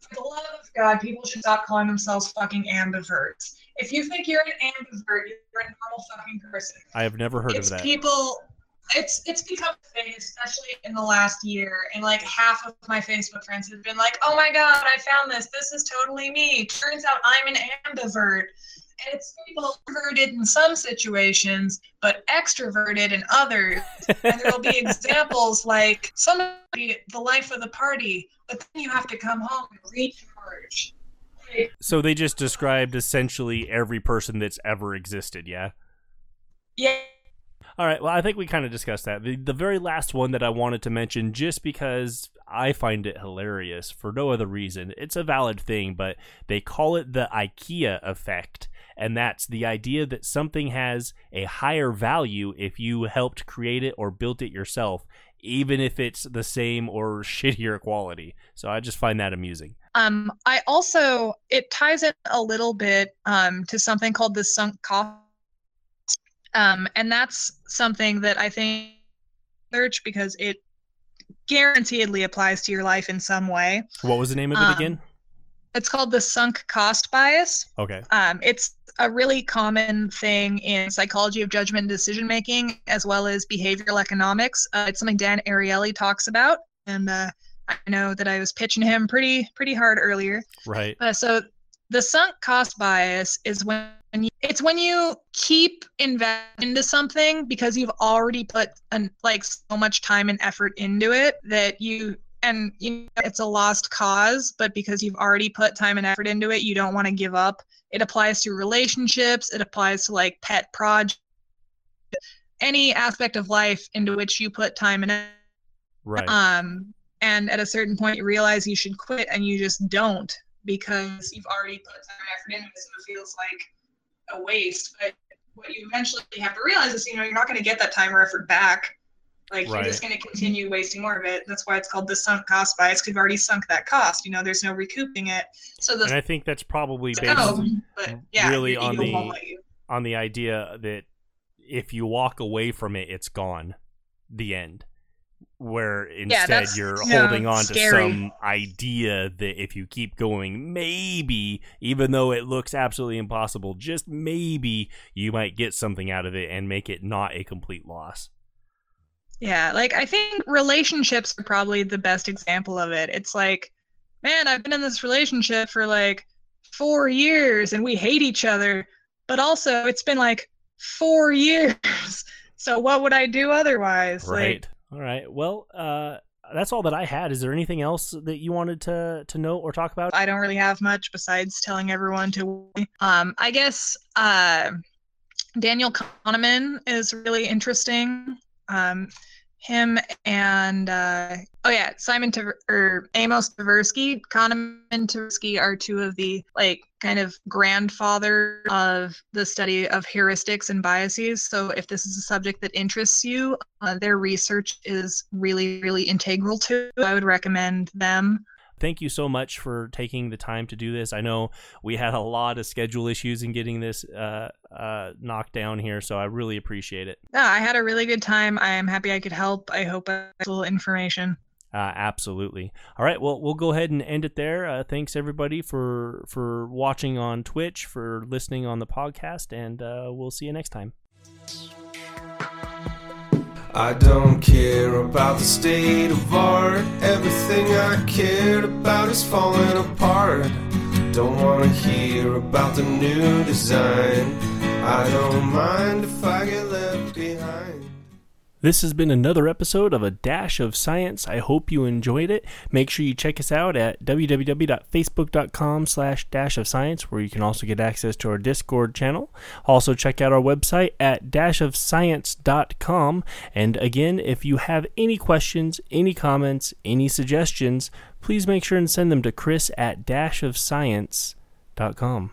for the love of God, people should stop calling themselves fucking ambiverts. If you think you're an ambivert, you're a normal fucking person I have never heard it's of that. people it's it's become a thing especially in the last year and like half of my facebook friends have been like oh my god i found this. This is totally me. Turns out i'm an ambivert. And it's people introverted in some situations but extroverted in others. And there will be examples like somebody the life of the party but then you have to come home and recharge. Like, So they just described essentially every person that's ever existed, yeah? yeah All right. Well, I think we kind of discussed that. The, the very last one that I wanted to mention, just because I find it hilarious for no other reason, it's a valid thing, but they call it the IKEA effect. And that's the idea that something has a higher value if you helped create it or built it yourself, even if it's the same or shittier quality. So I just find that amusing. Um, I also it ties it a little bit um, to something called the sunk cost, um, and that's something that I think search because it guaranteedly applies to your life in some way. What was the name of it Um, again? It's called the sunk cost bias. Okay. Um, it's a really common thing in psychology of judgment and decision making, as well as behavioral economics. Uh, it's something Dan Ariely talks about, and uh, I know that I was pitching him pretty pretty hard earlier. Right. Uh, so the sunk cost bias is when you, it's when you keep investing into something because you've already put an, like so much time and effort into it that you and you know, it's a lost cause but because you've already put time and effort into it you don't want to give up it applies to relationships it applies to like pet projects any aspect of life into which you put time and effort. Right. um, and at a certain point, you realize you should quit, and you just don't because you've already put time and effort into it, so it feels like a waste. But what you eventually have to realize is, you know, you're not going to get that time or effort back. Like Right. you're just going to continue wasting more of it. That's why it's called the sunk cost bias because you've already sunk that cost. You know, there's no recouping it. So the and I think that's probably based yeah, really on the- won't let you. on the idea that if you walk away from it, it's gone. The end. Where instead that's- you're yeah, holding on to some idea that if you keep going, maybe, even though it looks absolutely impossible, just maybe you might get something out of it and make it not a complete loss. Yeah, like I think relationships are probably the best example of it. It's like, man, I've been in this relationship for like four years and we hate each other, but also it's been like four years. So what would I do otherwise? Right. All right. Well, uh, that's all that I had. Is there anything else that you wanted to to note or talk about? I don't really have much besides telling everyone to. Um, I guess uh, Daniel Kahneman is really interesting. Um, him and uh, oh yeah, Simon or Amos Tversky, Kahneman Tversky are two of the like kind of grandfather of the study of heuristics and biases. So if this is a subject that interests you, uh, their research is really really integral to. I would recommend them. Thank you so much for taking the time to do this. I know we had a lot of schedule issues in getting this uh, uh, knocked down here, so I really appreciate it. Yeah, I had a really good time. I am happy I could help. I hope I a little information. Uh, absolutely. All right. Well, we'll go ahead and end it there. Uh, thanks everybody for for watching on Twitch, for listening on the podcast, and uh, we'll see you next time. I don't care about the state of art. Everything I cared about is falling apart. Don't wanna hear about the new design. I don't mind if I get left behind. This has been another episode of A Dash of Science. I hope you enjoyed it. Make sure you check us out at www.facebook.com slash dash of science, where you can also get access to our Discord channel. Also check out our website at dashofscience.com. And again, if you have any questions, any comments, any suggestions, please make sure and send them to chris at dashofscience.com.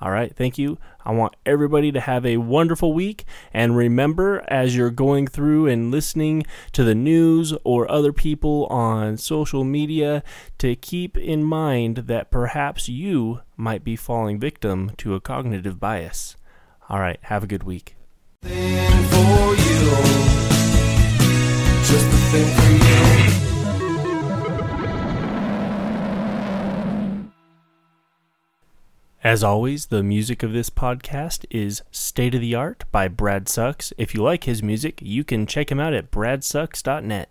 All right, thank you. I want everybody to have a wonderful week. And remember, as you're going through and listening to the news or other people on social media, to keep in mind that perhaps you might be falling victim to a cognitive bias. All right, have a good week. Just the thing for you. As always, the music of this podcast is State of the Art by Brad Sucks. If you like his music, you can check him out at bradsucks.net.